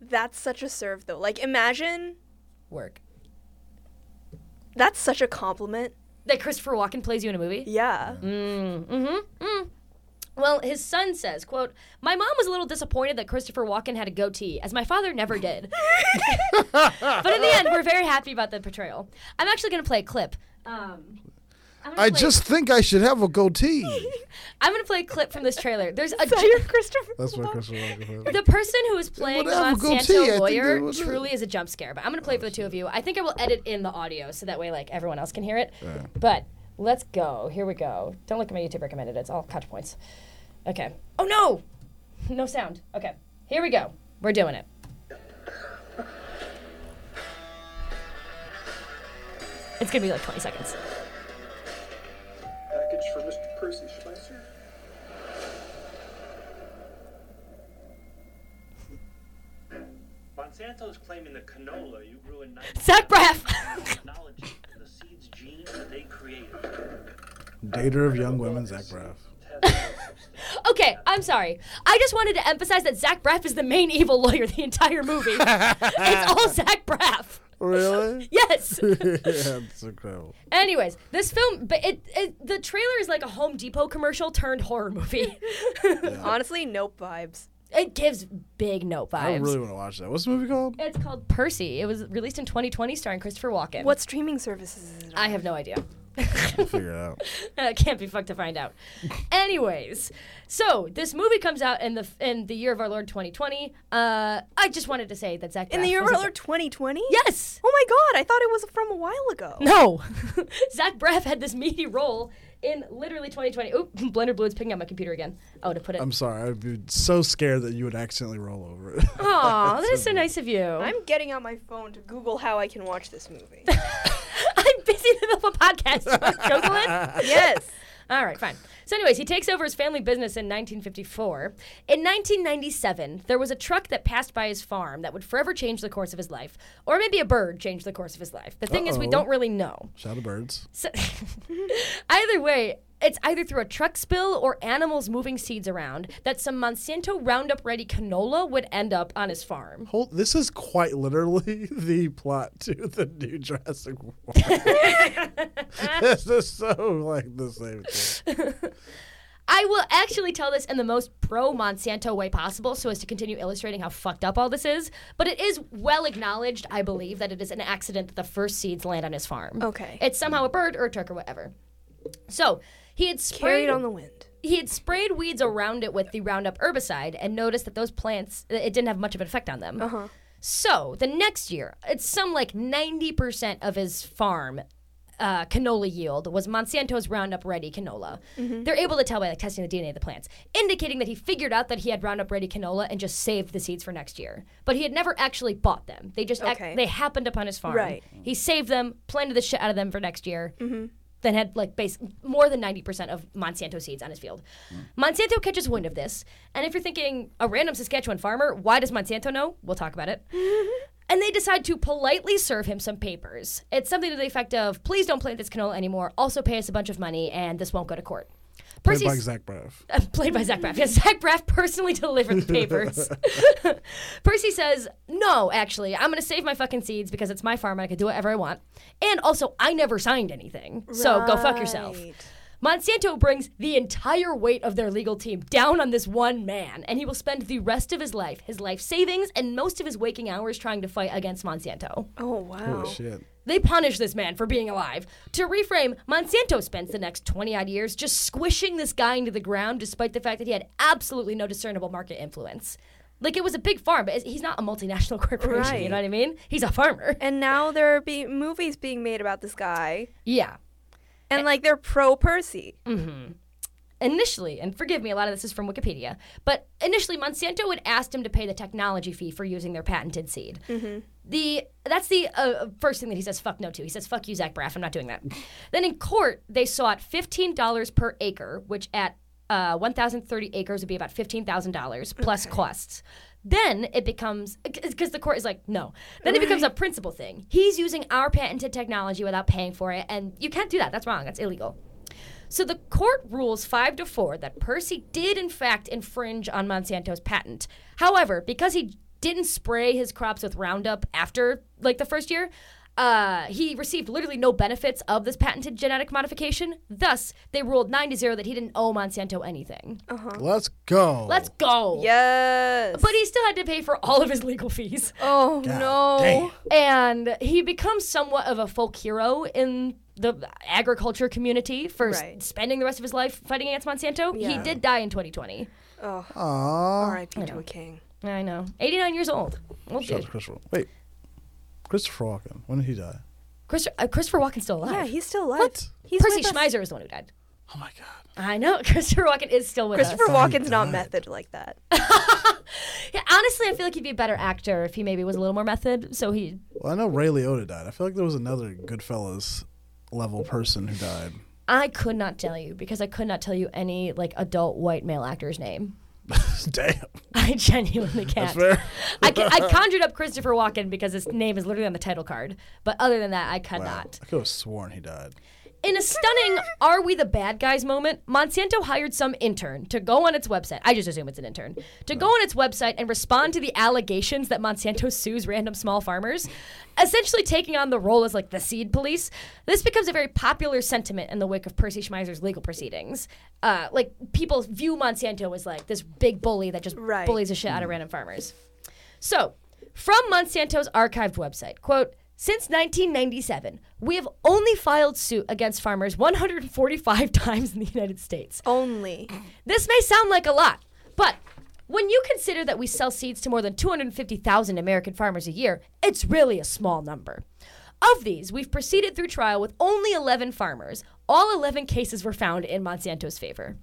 That's such a serve though. Like imagine work. that's such a compliment. That Christopher Walken plays you in a movie? Yeah. Mm, mm-hmm. Mm. Well, his son says, quote, My mom was a little disappointed that Christopher Walken had a goatee, as my father never did. but in the end, we're very happy about the portrayal. I'm actually going to play a clip. Um, I play- just think I should have a goatee. I'm going to play a clip from this trailer. There's a Is that your Christopher? That's what Christopher The person who is playing the would have a goatee, I Monsanto lawyer they would have. truly is a jump scare, but I'm going to play it for the two of you. I think I will edit in the audio so that way like everyone else can hear it. But let's go. Here we go. Don't look at my YouTube recommended. It's all catch points. Okay. Oh no! No sound. Okay. Here we go. We're doing it. It's going to be like 20 seconds. Package for Mr. Percy Schmeiser. Monsanto is claiming the canola you grew in Zach Braff! technology and the seeds gene that they created. Dater of young women, Zach Braff. okay, I'm sorry. I just wanted to emphasize that Zach Braff is the main evil lawyer the entire movie. it's all Zach Braff. Really? Yes. yeah, it's incredible. Anyways, this film, but it, it the trailer is like a Home Depot commercial turned horror movie. Honestly, nope vibes. it gives big note vibes. I really want to watch that. What's the movie called? It's called Percy. It was released in 2020, starring Christopher Walken. What streaming services is it? on? I have no idea. We'll figure it out. Uh, can't be fucked to find out. Anyways, so this movie comes out in the in the year of our Lord 2020. Uh, I just wanted to say that Zach In the year of was our a- Lord 2020? Yes. Oh my god, I thought it was from a while ago. No. Zach Braff had this meaty role in literally 2020. Oop, Blender Bluid is picking up my computer again. Oh, to put it. I'm sorry. I'd be so scared that you would accidentally roll over it. Aw, that is so nice of you. I'm, I'm getting out my phone to Google how I can watch this movie. I'm busy in the middle of a podcast. Google it? yes. All right, fine. So, anyways, he takes over his family business in 1954. In 1997, there was a truck that passed by his farm that would forever change the course of his life. Or maybe a bird changed the course of his life. The thing is, we Uh-oh. don't really know. Shout of birds. So, either way, it's either through a truck spill or animals moving seeds around that some Monsanto Roundup Ready canola would end up on his farm. Hold, this is quite literally the plot to the new Jurassic World. this is so like the same thing. I will actually tell this in the most pro Monsanto way possible so as to continue illustrating how fucked up all this is. But it is well acknowledged, I believe, that it is an accident that the first seeds land on his farm. Okay. It's somehow a bird or a truck or whatever. So he had sprayed Carried on the wind. he had sprayed weeds around it with the Roundup herbicide and noticed that those plants it didn't have much of an effect on them. Uh-huh. So the next year, it's some like ninety percent of his farm uh, canola yield was Monsanto's Roundup Ready canola. They're able to tell by like testing the DNA of the plants, indicating that he figured out that he had Roundup Ready canola and just saved the seeds for next year. But he had never actually bought them. They just ac- they happened upon his farm. Right. He saved them, planted the shit out of them for next year. Then had like base more than ninety percent of Monsanto seeds on his field. Hmm. Monsanto catches wind of this, and if you're thinking a random Saskatchewan farmer, why does Monsanto know? We'll talk about it. and they decide to politely serve him some papers. It's something to the effect of, "Please don't plant this canola anymore. Also, pay us a bunch of money, and this won't go to court." Played by Zach Braff. uh, played by Zach Braff. Yes, Zach Braff personally delivered the papers. Percy says, "No, actually, I'm going to save my fucking seeds because it's my farm and I can do whatever I want. And also, I never signed anything, so go fuck yourself." Monsanto brings the entire weight of their legal team down on this one man, and he will spend the rest of his life, his life savings, and most of his waking hours trying to fight against Monsanto. Oh wow. Holy shit. They punish this man for being alive. To reframe, Monsanto spends the next 20 odd years just squishing this guy into the ground despite the fact that he had absolutely no discernible market influence. Like it was a big farm, but he's not a multinational corporation, you know what I mean? He's a farmer. And now there are be- movies being made about this guy, Yeah. and like they're pro Percy. Mm-hmm. Initially, and forgive me, a lot of this is from Wikipedia, but initially Monsanto had asked him to pay the technology fee for using their patented seed. The that's the uh, first thing that he says fuck no to. He says fuck you, Zach Braff. I'm not doing that. then in court, they sought fifteen dollars per acre, which at uh, 1,030 acres would be about $15,000 plus costs. Then it becomes because the court is like, no. Then it becomes a principle thing. He's using our patented technology without paying for it, and you can't do that. That's wrong. That's illegal. So the court rules five to four that Percy did in fact infringe on Monsanto's patent. However, because he didn't spray his crops with Roundup after like the first year, uh, he received literally no benefits of this patented genetic modification. Thus, they ruled nine to zero that he didn't owe Monsanto anything. Let's go. Let's go. Yes. But he still had to pay for all of his legal fees. oh God no. damn. And he becomes somewhat of a folk hero in the agriculture community for s- spending the rest of his life fighting against Monsanto. He did die in 2020. Oh, Aww. R.I.P. to a king. I know. 89 years old. Well, Shout out dude. to Christopher. Wait. Christopher Walken. When did he die? Christopher, uh, Christopher Walken's still alive. Yeah, he's still alive. What? He's Percy with us. Schmeiser was the one who died. Oh my god. I know. Christopher Walken is still with Christopher us. thought he Walken's not method like that. Yeah, honestly, I feel like he'd be a better actor if he maybe was a little more method. So he. Well, I know Ray Liotta died. I feel like there was another Goodfellas level person who died. I could not tell you because I could not tell you any like adult white male actor's name. Damn. I genuinely can't. That's fair. I, ca- I conjured up Christopher Walken because his name is literally on the title card. But other than that, I could Wow. not. I could have sworn he died. In a stunning "Are we the bad guys?" moment, Monsanto hired some intern to go on its website. I just assume it's an intern to go on its website and respond to the allegations that Monsanto sues random small farmers, essentially taking on the role as like the seed police. This becomes a very popular sentiment in the wake of Percy Schmeiser's legal proceedings. Uh, like people view Monsanto as like this big bully that just Right. bullies the shit out of random farmers. So, from Monsanto's archived website, quote, since 1997, we have only filed suit against farmers 145 times in the United States. Only. This may sound like a lot, but when you consider that we sell seeds to more than 250,000 American farmers a year, it's really a small number. Of these, we've proceeded through trial with only 11 farmers. All 11 cases were found in Monsanto's favor.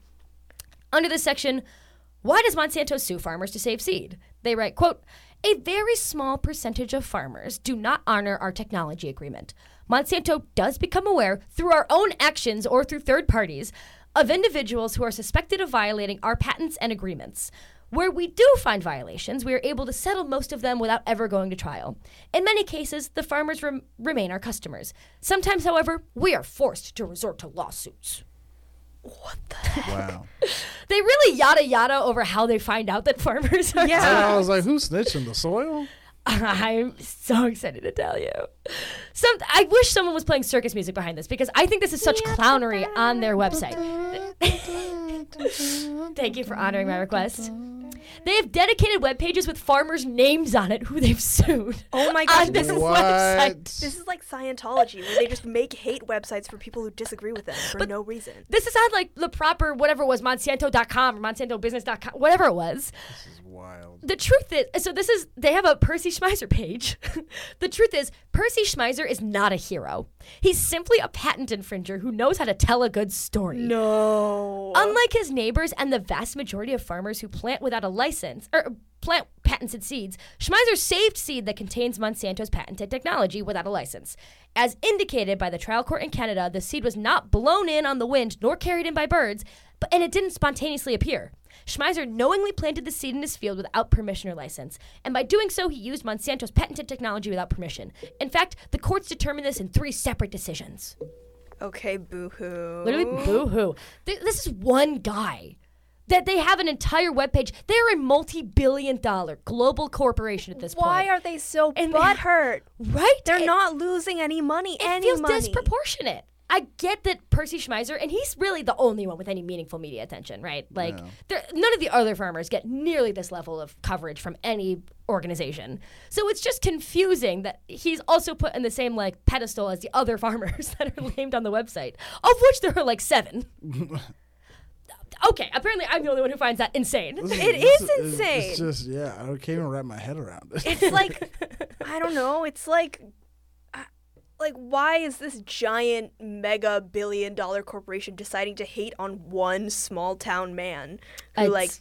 Under this section, why does Monsanto sue farmers to save seed? They write, quote, a very small percentage of farmers do not honor our technology agreement. Monsanto does become aware through our own actions or through third parties of individuals who are suspected of violating our patents and agreements. Where we do find violations, we are able to settle most of them without ever going to trial. In many cases, the farmers rem- remain our customers. Sometimes, however, we are forced to resort to lawsuits. Wow. They really yada yada over how they find out that farmers are. Yeah. I was like, who's snitching the soil? I'm so excited to tell you. Some I wish someone was playing circus music behind this because I think this is such clownery on their website. Thank you for honoring my request. They have dedicated web pages with farmers' names on it who they've sued. Oh my gosh, on this this is website. this is like Scientology, where they just make hate websites for people who disagree with them for no reason. This is on like the proper whatever it was Monsanto.com or MonsantoBusiness.com, whatever it was. Wild. the truth is so this is they have a percy schmeiser page. The truth is percy schmeiser is not a hero. He's simply a patent infringer who knows how to tell a good story. No. unlike his neighbors and the vast majority of farmers who plant without a license or uh, plant patented seeds schmeiser saved seed that contains monsanto's patented technology without a license. As indicated by the trial court in canada the seed was not blown in on the wind nor carried in by birds but and it didn't spontaneously appear Schmeiser knowingly planted the seed in his field without permission or license, and by doing so, he used Monsanto's patented technology without permission. In fact, the courts determined this in three separate decisions. okay, boo-hoo. Literally, boohoo. Th- this is one guy. That they have an entire webpage. They're a multi billion dollar global corporation at this Why point. Why are they so And they- butthurt? right? They're It- not losing any money. It any feels money. disproportionate. I get that Percy Schmeiser, and he's really the only one with any meaningful media attention, right? Like, there, none of the other farmers get nearly this level of coverage from any organization. So it's just confusing that he's also put in the same like pedestal as the other farmers that are named on the website, of which there are like seven. okay, apparently I'm the only one who finds that insane. This It this is it's- insane. It's just yeah, I can't even wrap my head around it. It's like I don't know. It's like like why is this giant mega billion dollar corporation deciding to hate on one small town man who It's- like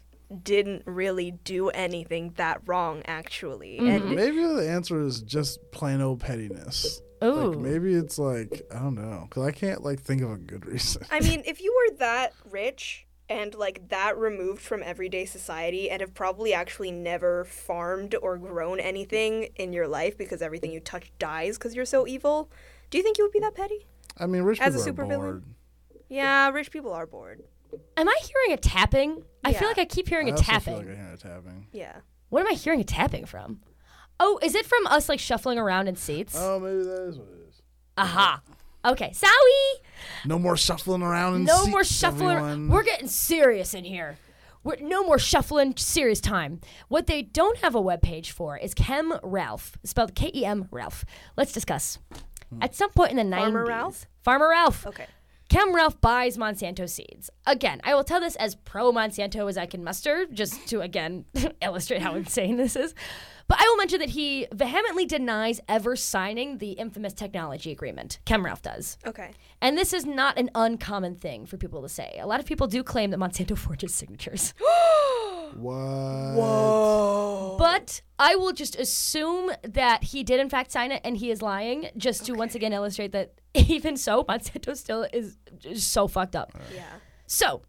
didn't really do anything that wrong actually? Mm-hmm. And maybe the answer is just plain old pettiness. Ooh. Like maybe it's like I don't know, because I can't like think of a good reason. I mean, if you were that rich, and like that removed from everyday society and have probably actually never farmed or grown anything in your life because everything you touch dies because you're so evil, do you think you would be that petty? I mean, rich As a people are supervillain? bored. Yeah, rich people are bored. Am I hearing a tapping? I feel like I keep hearing I a also tapping. feel like I hear a tapping. Yeah. What am I hearing a tapping from? Oh, is it from us like shuffling around in seats? Oh, maybe that is what it is. Aha. Okay, Sowie. No more shuffling around in No seats, more shuffling. everyone. We're getting serious in here. We're, no more shuffling. Serious time. What they don't have a webpage for is Kem Ralph, spelled K E M Ralph. Let's discuss. Hmm. At some point in the 90s, Farmer Ralph? Farmer Ralph. Okay. Kem Ralph buys Monsanto seeds. Again, I will tell this as pro Monsanto as I can muster, just to again illustrate how insane this is. But I will mention that he vehemently denies ever signing the infamous technology agreement. Kem Ralph does. Okay. And this is not an uncommon thing for people to say. A lot of people do claim that Monsanto forges signatures. What? But I will just assume that he did in fact sign it and he is lying, just to once again illustrate that even so, Monsanto still is just so fucked up. Yeah. So,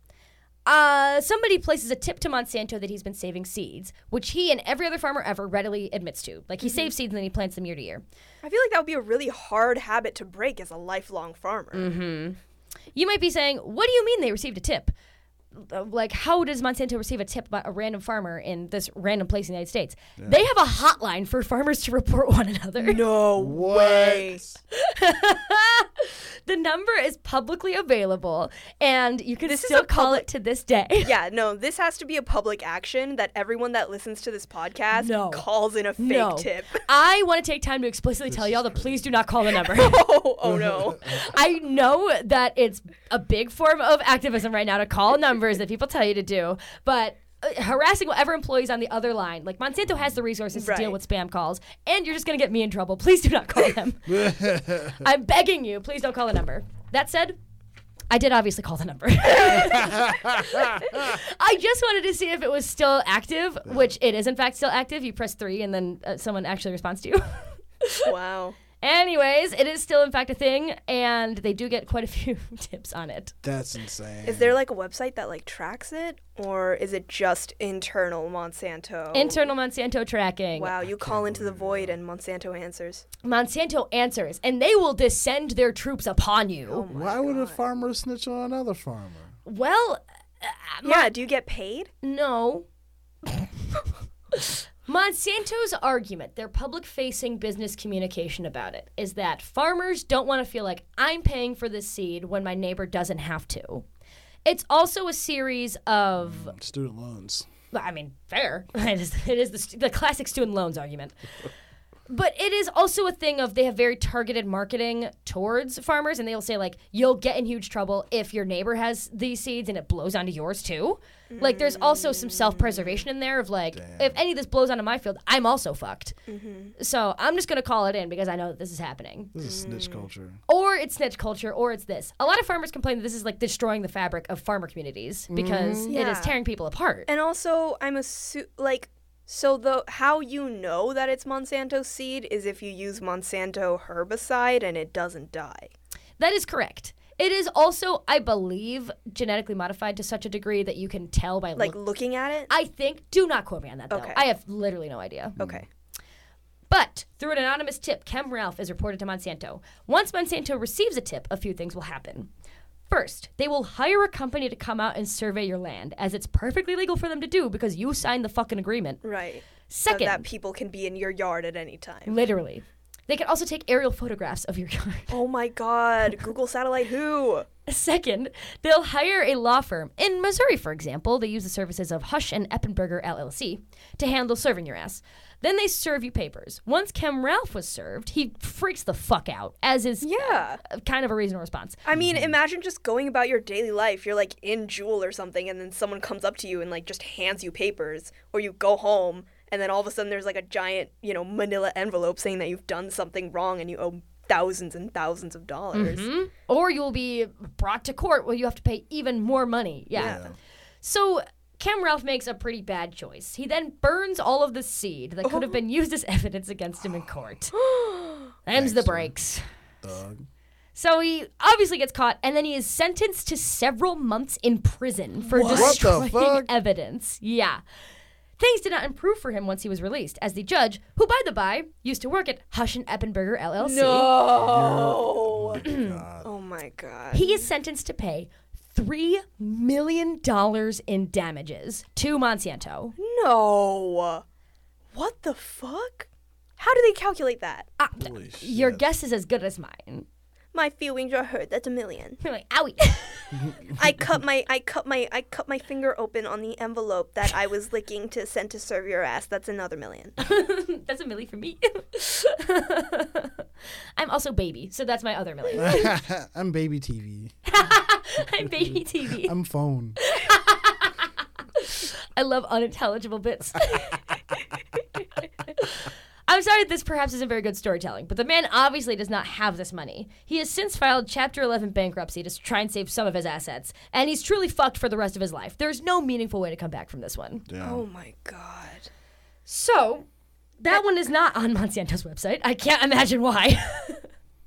uh, somebody places a tip to Monsanto that he's been saving seeds, which he and every other farmer ever readily admits to. Like he saves seeds and then he plants them year to year. I feel like that would be a really hard habit to break as a lifelong farmer. Mm-hmm. You might be saying, "What do you mean they received a tip? Like, how does Monsanto receive a tip by a random farmer in this random place in the United States? They have a hotline for farmers to report one another. No way. the number is publicly available, and you can This still a call public- it to this day. Yeah, no, this has to be a public action that everyone that listens to this podcast No. calls in a fake no, tip. I want to take time to explicitly tell y'all that please do not call the number. oh, oh no. I know that it's a big form of activism right now to call numbers that people tell you to do, but uh, harassing whatever employees on the other line, like Monsanto has the resources to deal with spam calls, and you're just going to get me in trouble. Please do not call them. I'm begging you, please don't call the number. That said, I did obviously call the number. I just wanted to see if it was still active, which it is in fact still active. You press three, and then uh, someone actually responds to you. Wow. Anyways, it is still in fact a thing, and they do get quite a few tips on it. That's insane. Is there like a website that like tracks it or is it just internal Monsanto? Internal Monsanto tracking. Wow, you call into the void and Monsanto answers. Monsanto answers, and they will descend their troops upon you. Oh Why would a farmer snitch on another farmer? Well, uh, Yeah, do you get paid? no. Monsanto's argument, their public facing business communication about it, is that farmers don't want to feel like I'm paying for this seed when my neighbor doesn't have to. It's also a series of mm, Student loans. I mean, fair. It is, it is the, the classic student loans argument. But it is also a thing of they have very targeted marketing towards farmers, and they'll say, like, you'll get in huge trouble if your neighbor has these seeds and it blows onto yours too. Like, there's also some self preservation in there of, like, if any of this blows onto my field, I'm also fucked. Mm-hmm. So I'm just going to call it in because I know that this is happening. This is snitch mm. culture. Or it's snitch culture, or it's this. A lot of farmers complain that this is like destroying the fabric of farmer communities because mm. it is Yeah. tearing people apart. And also, I'm a assu- like so the how you know that it's Monsanto seed is if you use Monsanto herbicide and it doesn't die. That is correct. It is also, I believe, genetically modified to such a degree that you can tell by Like look- looking at it. I think. Do not quote me on that, though. Okay. I have literally no idea. Okay. But through an anonymous tip, Kem Ralph is reported to Monsanto. Once Monsanto receives a tip, a few things will happen. First, they will hire a company to come out and survey your land, as it's perfectly legal for them to do because you signed the fucking agreement. Right. So Second, that people can be in your yard at any time. literally, they can also take aerial photographs of your yard. Oh my god, Google Satellite who? Second, they'll hire a law firm. In Missouri, for example, they use the services of Husch and Eppenberger LLC to handle serving your ass. Then they serve you papers. Once Kem Ralph was served, he freaks the fuck out, as is Yeah. uh, kind of a reasonable response. I mean, imagine just going about your daily life. You're like in Jewel or something, and then someone comes up to you and like just hands you papers, or you go home, and then all of a sudden there's like a giant, you know, manila envelope saying that you've done something wrong and you owe thousands and thousands of dollars. Hmm? Or you'll be brought to court where you have to pay even more money. Yeah. So Kem Ralph makes a pretty bad choice. He then burns all of the seed that could have oh. been used as evidence against him in court. Them's the breaks. Thug. So he obviously gets caught, and then he is sentenced to several months in prison for What the destroying fuck? evidence. Yeah. Things did not improve for him once he was released, as the judge, who, by the by, used to work at Husch and Eppenberger LLC, No. Oh, oh my god. he is sentenced to pay $3 million in damages to Monsanto. no. What the fuck? How do they calculate that? Ah, Holy your shit. guess is as good as mine. My feelings are hurt. That's a million. Like, owie. I cut my I cut my I cut my finger open on the envelope that I was licking to send to serve your ass. That's another million. that's a milli for me. I'm also baby, so that's my other million. I'm baby TV. I'm baby TV. I'm phone. I love unintelligible bits. I'm sorry this perhaps isn't very good storytelling, but the man obviously does not have this money. He has since filed Chapter 11 bankruptcy to try and save some of his assets, and he's truly fucked for the rest of his life. There's no meaningful way to come back from this one. Yeah. Oh my god. So, that one is not on Monsanto's website. I can't imagine why.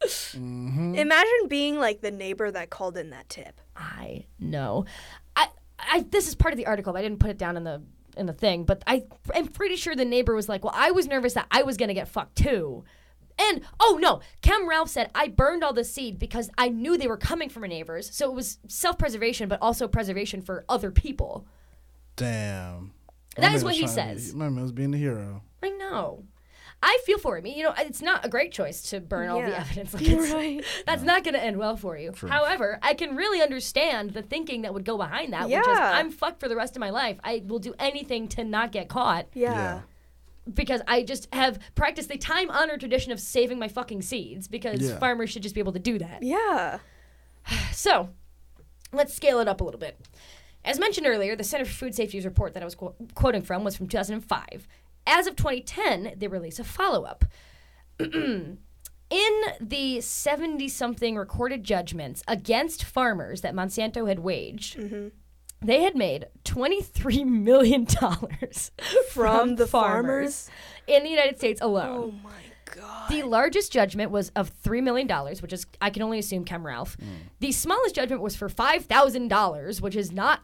Mm-hmm. Imagine being like the neighbor that called in that tip. I know. I, I this is part of the article. But I didn't put it down in the in the thing, but I am pretty sure the neighbor was like, "Well, I was nervous that I was gonna get fucked too." And oh no, Kem Ralph said I burned all the seed because I knew they were coming from our neighbors, so it was self-preservation, but also preservation for other people. Damn. That is what he says. My man was being the hero. I know. I feel for him. You know, it's not a great choice to burn all the Yeah. evidence. Like it's, right. That's not going to end well for you. True. However, I can really understand the thinking that would go behind that, which is Yeah. I'm fucked for the rest of my life. I will do anything to not get caught Yeah. because I just have practiced the time honored tradition of saving my fucking seeds because Yeah. farmers should just be able to do that. Yeah. So, let's scale it up a little bit. As mentioned earlier, the Center for Food Safety's report that I was qu- quoting from was from 2005. As of 2010, they release a follow up. In the 70 something recorded judgments against farmers that Monsanto had waged, mm-hmm. they had made $23 million from, the farmers? in the United States alone. Oh my god. The largest judgment was of $3 million, which is, I can only assume, Kem Ralph. Mm. The smallest judgment was for $5,000, which is not.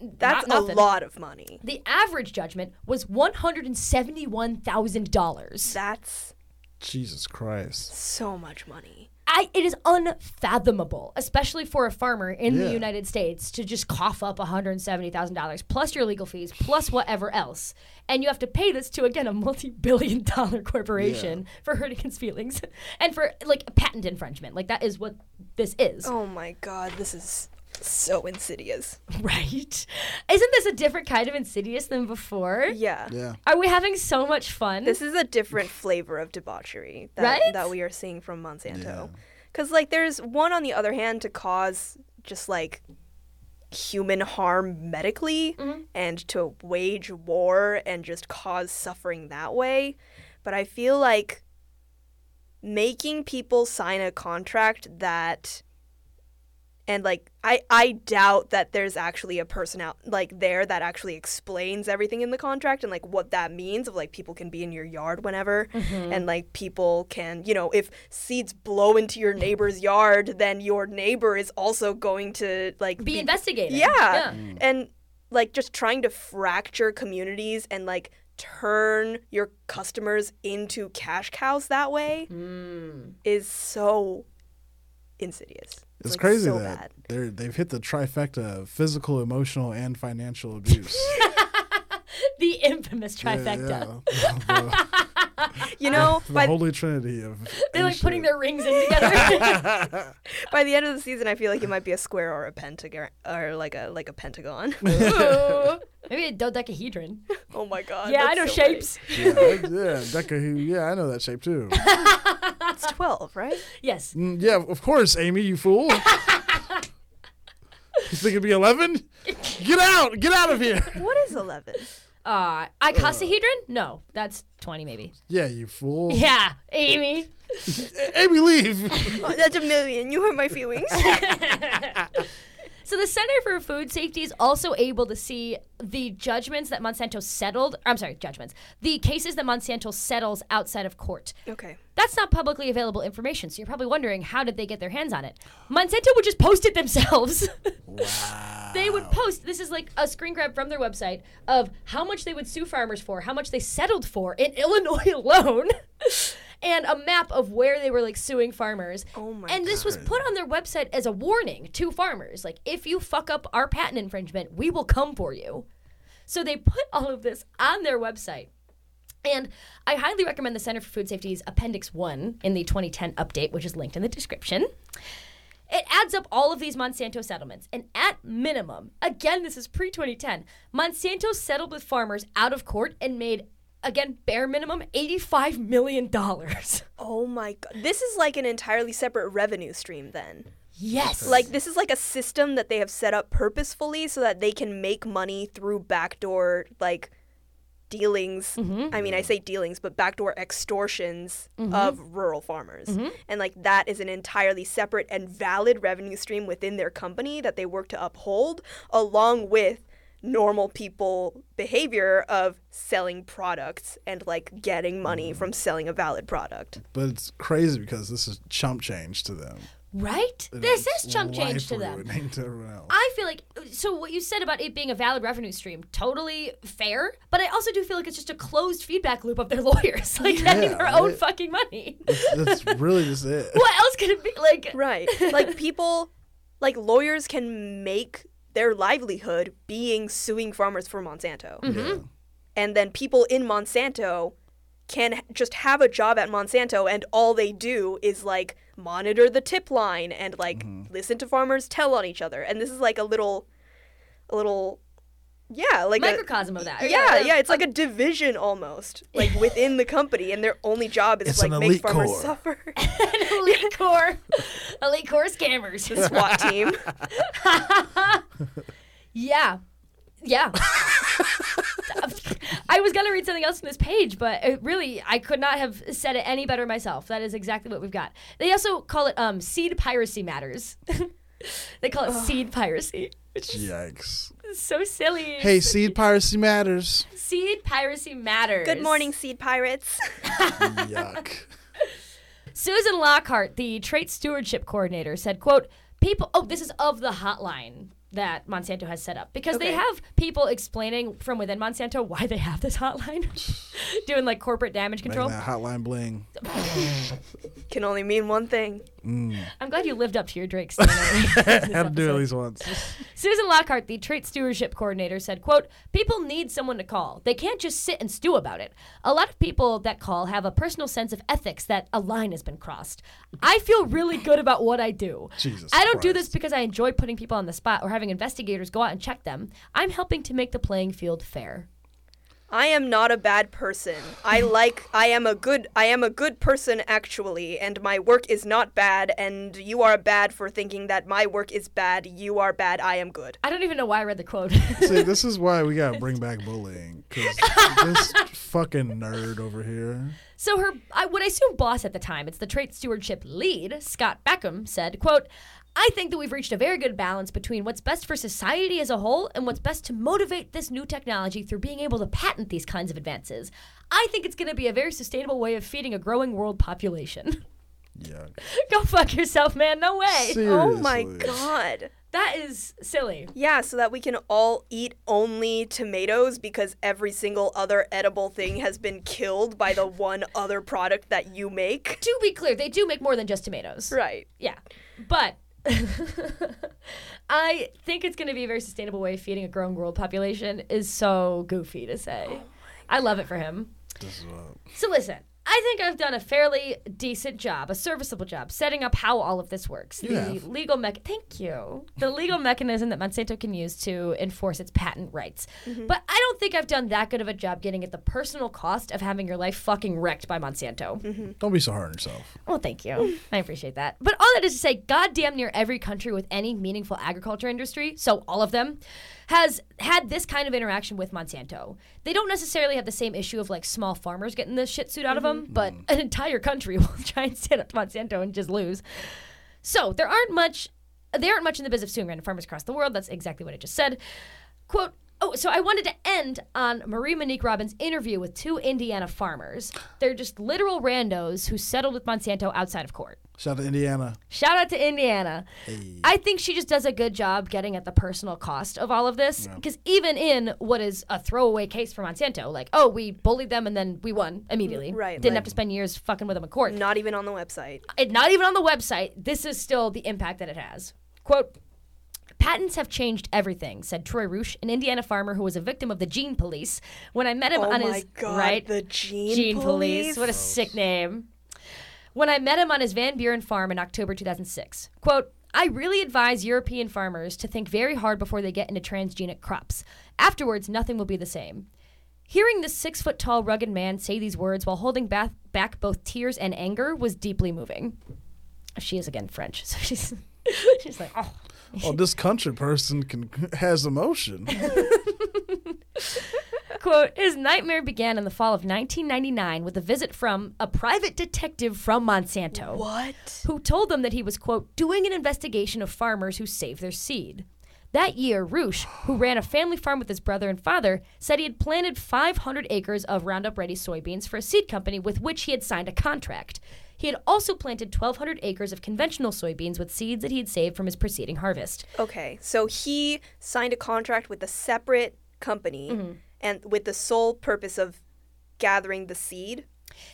That's not a nothing. lot of money. The average judgment was $171,000. That's Jesus Christ. so much money. I, it is unfathomable, especially for a farmer in the United States, to just cough up $170,000 plus your legal fees, plus whatever else. And you have to pay this to, again, a multi billion dollar corporation for hurting his feelings and for, like, patent infringement. Like, that is what this is. Oh my god, this is so insidious. Right? Isn't this a different kind of insidious than before? Yeah. Yeah. Are we having so much fun? This is a different flavor of debauchery that, Right? that we are seeing from Monsanto. Yeah. Because, like, there's one on the other hand to cause just like human harm medically mm-hmm. and to wage war and just cause suffering that way. But I feel like making people sign a contract that and like I I doubt that there's actually a person out like there that actually explains everything in the contract and like what that means of like people can be in your yard whenever mm-hmm. and like people can you know if seeds blow into your neighbor's yard then your neighbor is also going to like be investigated. yeah. And like just trying to fracture communities and like turn your customers into cash cows that way mm. is so insidious. It's like, crazy so that bad. they're they've hit the trifecta of physical, emotional, and financial abuse. The infamous Yeah, trifecta. Oh, yeah. You know, the by holy trinity of They're like putting their rings in together. by the end of the season, I feel like it might be a square or a pentagon or like a like a pentagon. Maybe a dodecahedron. oh my god! yeah, I know that's so funny. shapes. yeah, yeah, Deca, yeah, I know that shape too. It's twelve, right? Yes. Mm, yeah, of course, Amy, you fool. you think it'd be eleven? Get out! Get out of here! What is eleven? Uh, icosahedron? No, that's 20 maybe. Yeah, you fool. Yeah, Amy. Amy, leave. Oh, that's a million. You hurt my feelings. So the Center for Food Safety is also able to see the judgments that Monsanto settled. I'm sorry, judgments. The cases that Monsanto settles outside of court. Okay. That's not publicly available information, so you're probably wondering how did they get their hands on it? Monsanto would just post it themselves. wow. they would post this is like a screen grab from their website of how much they would sue farmers for, how much they settled for in Illinois alone. And a map of where they were like suing farmers. Oh my And this was put on their website as a warning to farmers. Like, if you fuck up our patent infringement, we will come for you. So they put all of this on their website. And I highly recommend the Center for Food Safety's Appendix 1 in the 2010 update, which is linked in the description. It adds up all of these Monsanto settlements. And at minimum, again, this is pre 2010, Monsanto settled with farmers out of court and made, again, bare minimum, $85 million. Oh my god. This is like an entirely separate revenue stream then. Yes. Like this is like a system that they have set up purposefully so that they can make money through backdoor like dealings. Mm-hmm. I mean, I say dealings, but backdoor extortions mm-hmm. of rural farmers. Mm-hmm. And like that is an entirely separate and valid revenue stream within their company that they work to uphold along with normal people behavior of selling products and like getting money mm. from selling a valid product. But it's crazy because this is chump change to them. right? And This it's is chump change to them. to else. I feel like so what you said about it being a valid revenue stream, totally fair. But I also do feel like it's just a closed feedback loop of their lawyers, like getting their own right. fucking money. That's really just it. what else could it be? Like, Right. like people like lawyers can make their livelihood being suing farmers for Monsanto. Mm-hmm. Yeah. And then people in Monsanto can just have a job at Monsanto and all they do is like monitor the tip line and like mm-hmm. listen to farmers tell on each other. And this is like a little a little yeah, like a, microcosm of that. Or, yeah, yeah, it's like a division almost, like within the company, and their only job is It's to like make farmers corps. suffer. an elite core, elite core scammers. SWAT team. Yeah. Yeah. I was going to read something else from this page, but it really, I could not have said it any better myself. That is exactly what we've got. They also call it um, seed piracy matters. they call it seed piracy, which is Yikes. so silly. Hey, seed piracy matters. Seed piracy matters. Good morning, seed pirates. Yuck. Susan Lockhart, the trait stewardship coordinator, said, quote, people, oh, this is of the hotline that Monsanto has set up because they Okay. have people explaining from within Monsanto why they have this hotline, doing like corporate damage Making control. that hotline bling. Can only mean one thing. Mm. I'm glad you lived up to your Drake standard. Had to do at least once. Susan Lockhart, the trait stewardship coordinator, said, quote, People need someone to call. They can't just sit and stew about it. A lot of people that call have a personal sense of ethics that a line has been crossed. I feel really good about what I do. Jesus I don't do this because I enjoy putting people on the spot or having investigators go out and check them. I'm helping to make the playing field fair. I am not a bad person. I like I am a good I am a good person actually and my work is not bad and you are bad for thinking that my work is bad. You are bad. I am good. I don't even know why I read the quote. See, this is why we gotta bring back bullying. Cause this fucking nerd over here. So her, I would assume boss at the time, it's the trait stewardship lead, Scott Baucum, said, quote, I think that we've reached a very good balance between what's best for society as a whole and what's best to motivate this new technology through being able to patent these kinds of advances. I think it's going to be a very sustainable way of feeding a growing world population. Yuck. Go fuck yourself, man. No way. Oh my god. That is silly. Yeah, so that we can all eat only tomatoes because every single other edible thing has been killed by the one other product that you make. To be clear, they do make more than just tomatoes. Right. Yeah. But I think it's going to be a very sustainable way of feeding a growing world population is so goofy to say. Oh I love it for him. This is what. So listen, I think I've done a fairly decent job, a serviceable job, setting up how all of this works. You the have. legal mech thank you. The legal mechanism that Monsanto can use to enforce its patent rights. Mm-hmm. But I don't think I've done that good of a job getting at the personal cost of having your life fucking wrecked by Monsanto. Mm-hmm. Don't be so hard on yourself. Well, thank you. I appreciate that. But all that is to say, goddamn near every country with any meaningful agriculture industry, so all of them, has had this kind of interaction with Monsanto. They don't necessarily have the same issue of like small farmers getting the shit suit out of mm-hmm. them, but mm. an entire country will try and stand up to Monsanto and just lose. So there aren't much they aren't much in the business of suing random farmers across the world. That's exactly what I just said. Quote, Oh, so I wanted to end on Marie Monique Robin's interview with two Indiana farmers. They're just literal randos who settled with Monsanto outside of court. Shout out to Indiana. Shout out to Indiana. I think she just does a good job getting at the personal cost of all of this. Because even in what is a throwaway case for Monsanto, like, oh, we bullied them and then we won immediately. Right, Didn't right. have to spend years fucking with them in court. Not even on the website. It, not even on the website. This is still the impact that it has. Quote, Patents have changed everything, said Troy Roush, an Indiana farmer who was a victim of the gene police. When I met him Oh on my his God, right the gene police. What a sick name. When I met him on his Van Buren farm in October 2006. Quote, I really advise European farmers to think very hard before they get into transgenic crops. Afterwards, nothing will be the same. Hearing this six foot tall, rugged man say these words while holding back, back both tears and anger was deeply moving. She is again French, so she's she's like, oh. Oh, this country person can has emotion. Quote, his nightmare began in the fall of 1999 with a visit from a private detective from Monsanto. What? Who told them that he was, quote, doing an investigation of farmers who save their seed. That year, Roush, who ran a family farm with his brother and father, said he had planted 500 acres of Roundup Ready soybeans for a seed company with which he had signed a contract. He had also planted 1,200 acres of conventional soybeans with seeds that he had saved from his preceding harvest. Okay, so he signed a contract with a separate company Mm-hmm. And with the sole purpose of gathering the seed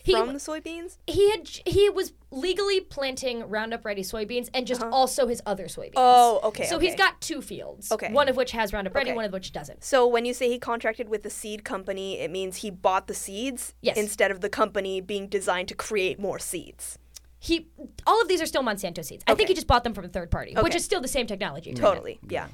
He- from the soybeans? He had he was legally planting Roundup Ready soybeans and just also his other soybeans. Uh-huh. Oh, okay, So he's got two fields. Okay. One of which has Roundup Ready, Okay. one of which doesn't. So when you say he contracted with the seed company, it means he bought the seeds Yes. instead of the company being designed to create more seeds. He all of these are still Monsanto seeds. I think he just bought them from a third party, which is still the same technology. Totally. Yeah.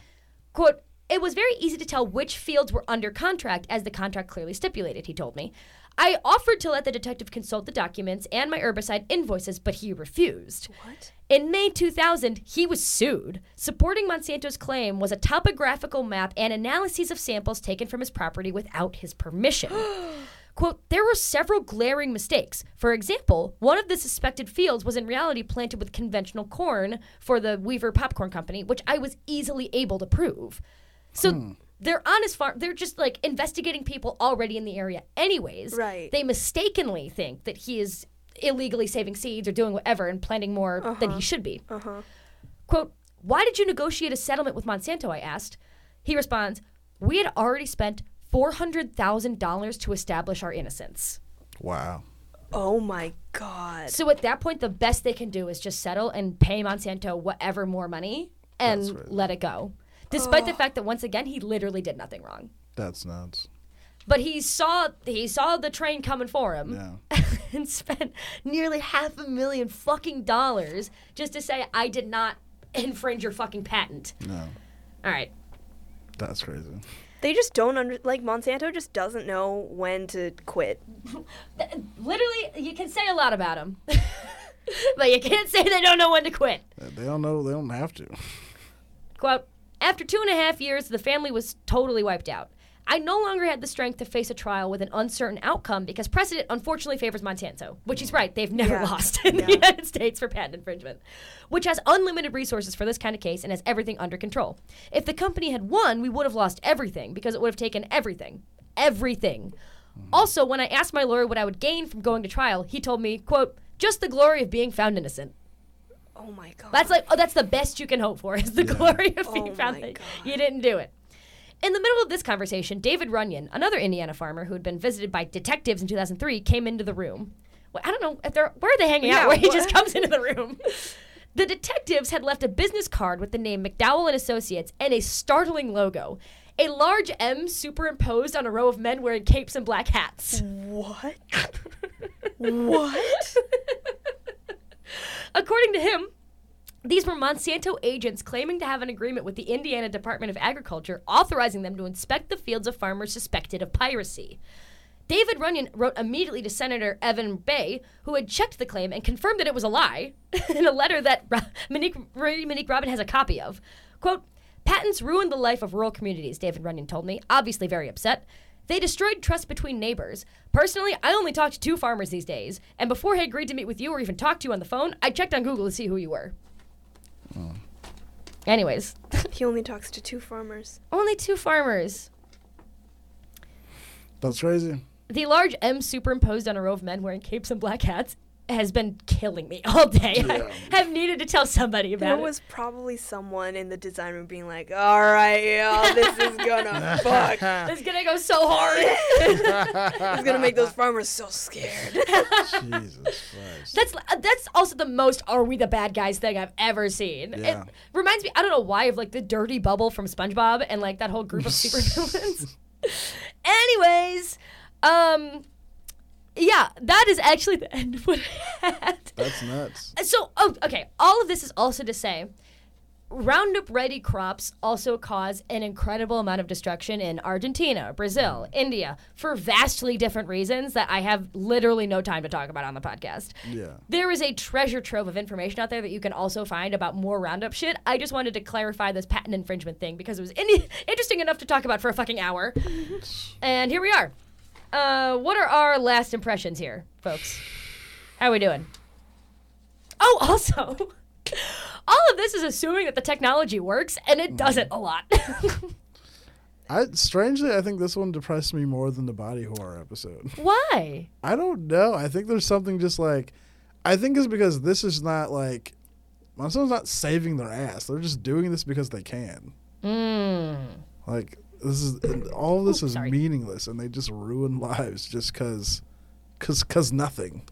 Quote, it was very easy to tell which fields were under contract as the contract clearly stipulated, he told me. I offered to let the detective consult the documents and my herbicide invoices, but he refused. What? In May 2000, he was sued. Supporting Monsanto's claim was a topographical map and analyses of samples taken from his property without his permission. Quote, there were several glaring mistakes. For example, one of the suspected fields was in reality planted with conventional corn for the Weaver Popcorn Company, which I was easily able to prove. So hmm. they're on his farm. They're just like investigating people already in the area, anyways. Right. They mistakenly think that he is illegally saving seeds or doing whatever and planting more than he uh-huh. should be. Uh-huh. Quote, why did you negotiate a settlement with Monsanto? I asked. He responds, we had already spent $400,000 to establish our innocence. Wow. Oh my god. So at that point, the best they can do is just settle and pay Monsanto whatever more money and right. let it go. Despite the oh. fact that once again he literally did nothing wrong. That's nuts. But he saw he saw the train coming for him Yeah. and spent nearly half a million fucking dollars just to say I did not infringe your fucking patent. No. All right. That's crazy. They just don't under like Monsanto just doesn't know when to quit. Literally, you can say a lot about them, but you can't say they don't know when to quit. They don't know. They don't have to. Quote After two and a half years, the family was totally wiped out. I no longer had the strength to face a trial with an uncertain outcome because precedent unfortunately favors Monsanto, which he's right, they've never Yeah. lost in the United States for patent infringement, which has unlimited resources for this kind of case and has everything under control. If the company had won, we would have lost everything because it would have taken everything. Everything. Mm-hmm. Also, when I asked my lawyer what I would gain from going to trial, he told me, quote, just the glory of being found innocent. Oh my god. That's like, oh, that's the best you can hope for is the glory of being Oh found that you didn't do it. In the middle of this conversation, David Runyon, another Indiana farmer who had been visited by detectives in 2003, came into the room. Well, I don't know if they're where are they hanging Yeah, out? Where he just comes into the room. The detectives had left a business card with the name McDowell and Associates and a startling logo. A large M superimposed on a row of men wearing capes and black hats. what? what? According to him, these were Monsanto agents claiming to have an agreement with the Indiana Department of Agriculture authorizing them to inspect the fields of farmers suspected of piracy. David Runyon wrote immediately to Senator Evan Bayh, who had checked the claim and confirmed that it was a lie, in a letter that Ro- Monique, Monique Robin has a copy of. Quote, Patents ruined the life of rural communities, David Runyon told me, obviously very upset. They destroyed trust between neighbors. Personally, I only talk to two farmers these days, and before I agreed to meet with you or even talk to you on the phone, I checked on Google to see who you were. Oh. Anyways, He only talks to two farmers. only two farmers. That's crazy. The large M superimposed on a row of men wearing capes and black hats has been killing me all day. I have needed to tell somebody There about it. was probably someone in the design room being like, "All right, yo, this is gonna fuck. It's gonna go so hard. It's gonna make those farmers so scared." Jesus Christ. That's uh, that's also the most "Are we the bad guys?" thing I've ever seen. Yeah. It reminds me, I don't know why, of like the dirty bubble from SpongeBob and like that whole group of supervillains. Anyways, um, yeah, that is actually the end of what I had. That's nuts. Uh, so, oh, okay. All of this is also to say, Roundup Ready crops also cause an incredible amount of destruction in Argentina, Brazil, India, for vastly different reasons that I have literally no time to talk about on the podcast. Yeah. There is a treasure trove of information out there that you can also find about more Roundup shit. I just wanted to clarify this patent infringement thing because it was in- interesting enough to talk about for a fucking hour. and here we are. Uh, what are our last impressions here, folks? How are we doing? Oh, also, all of this is assuming that the technology works, and it doesn't a lot. I strangely, I think this one depressed me more than the body horror episode. Why? I don't know. I think there's something just like, I think it's because this is not like, Monsanto's not saving their ass. They're just doing this because they can. Mm. Like this is and all of this Ooh, is sorry. meaningless, and they just ruin lives just because, cause, cause nothing.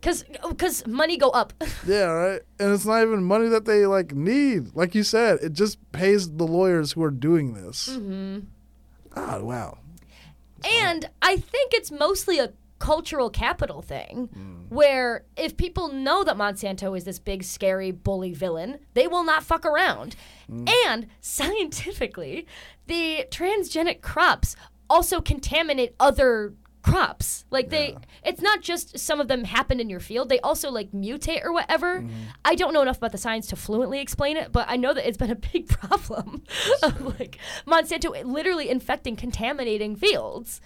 Cause, cause money go up. Yeah, right. And it's not even money that they like need. Like you said, it just pays the lawyers who are doing this. Mm-hmm. Ah, wow. And I think it's mostly a cultural capital thing mm. where if people know that Monsanto is this big, scary, bully villain, they will not fuck around. Mm. And scientifically, the transgenic crops also contaminate other crops. Like they it's not just some of them happen in your field, they also like mutate or whatever. Mm-hmm. I don't know enough about the science to fluently explain it, but I know that it's been a big problem of like Monsanto literally infecting contaminating fields.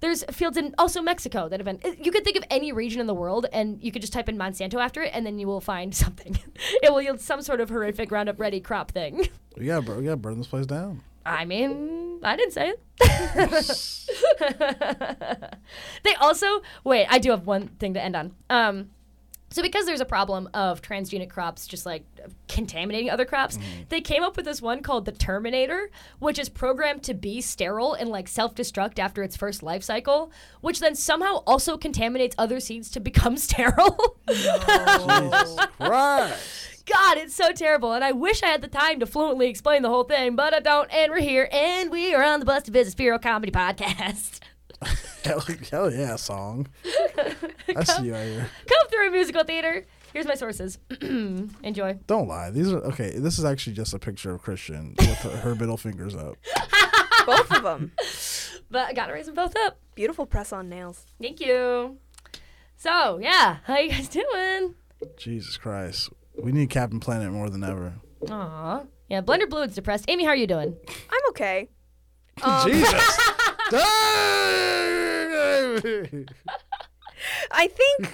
There's fields in also Mexico that have been. You could think of any region in the world, and you could just type in Monsanto after it, and then you will find something. it will yield some sort of horrific Roundup Ready crop thing. Bur- we gotta burn this place down. I mean, I didn't say it. they also wait. I do have one thing to end on. Um, so because there's a problem of transgenic crops just like contaminating other crops, mm-hmm. they came up with this one called the Terminator, which is programmed to be sterile and like self-destruct after its first life cycle, which then somehow also contaminates other seeds to become sterile. Jesus Christ. God, it's so terrible. And I wish I had the time to fluently explain the whole thing, but I don't. And we're here, and we are on the bus Busted Business Bureau Comedy Podcast. Hell, hell yeah, song. I see you out here. Come through a musical theater. Here's my sources. Enjoy. Don't lie. These are okay. This is actually just a picture of Christian with her, her middle fingers up. Both of them. But I gotta raise them both up. Beautiful press on nails. Thank you. So, yeah, how you guys doing? Jesus Christ. We need Captain Planet more than ever. Aw. Yeah, Blender Bluid is depressed. Amy, how are you doing? I'm okay. Um, Jesus. I think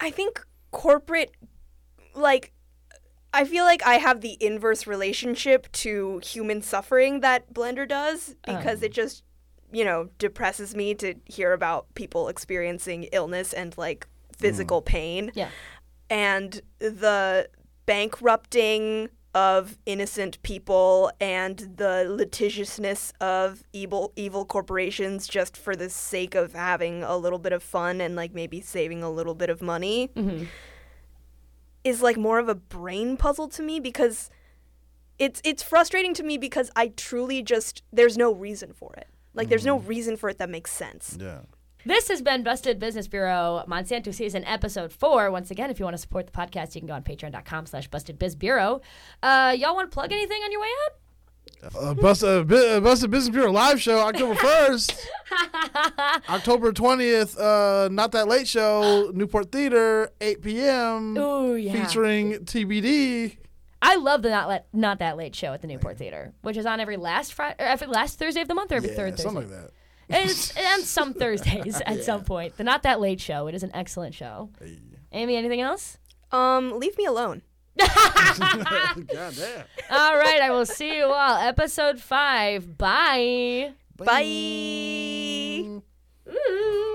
I think corporate like I feel like I have the inverse relationship to human suffering that Blender does because um. it just, you know, depresses me to hear about people experiencing illness and like physical mm. pain. Yeah. And the bankrupting of innocent people and the litigiousness of evil evil corporations just for the sake of having a little bit of fun and like maybe saving a little bit of money mm-hmm. is like more of a brain puzzle to me because it's it's frustrating to me because I truly just there's no reason for it. Like there's no mm. reason for it that makes sense. yeah. This has been Busted Business Bureau Monsanto Season Episode 4. Once again, if you want to support the podcast, you can go on patreon.com slash Busted bustedbizbureau. Uh, y'all want to plug anything on your way out? Uh, Bust, uh, Bu- uh, Busted Business Bureau live show October 1st. October 20th, uh, Not That Late Show, Newport Theater, 8 p.m. Ooh, yeah. Featuring TBD. I love the Not, Let, Not That Late show at the Newport Theater, which is on every last Friday, or every last Thursday of the month or every Yeah, third Thursday. something like that. And some Thursdays at yeah. some point. The Not That Late Show. It is an excellent show. Hey. Amy, anything else? Um, leave me alone. God damn. All right, I will see you all. Episode five. Bye. Bye. Bye. Ooh.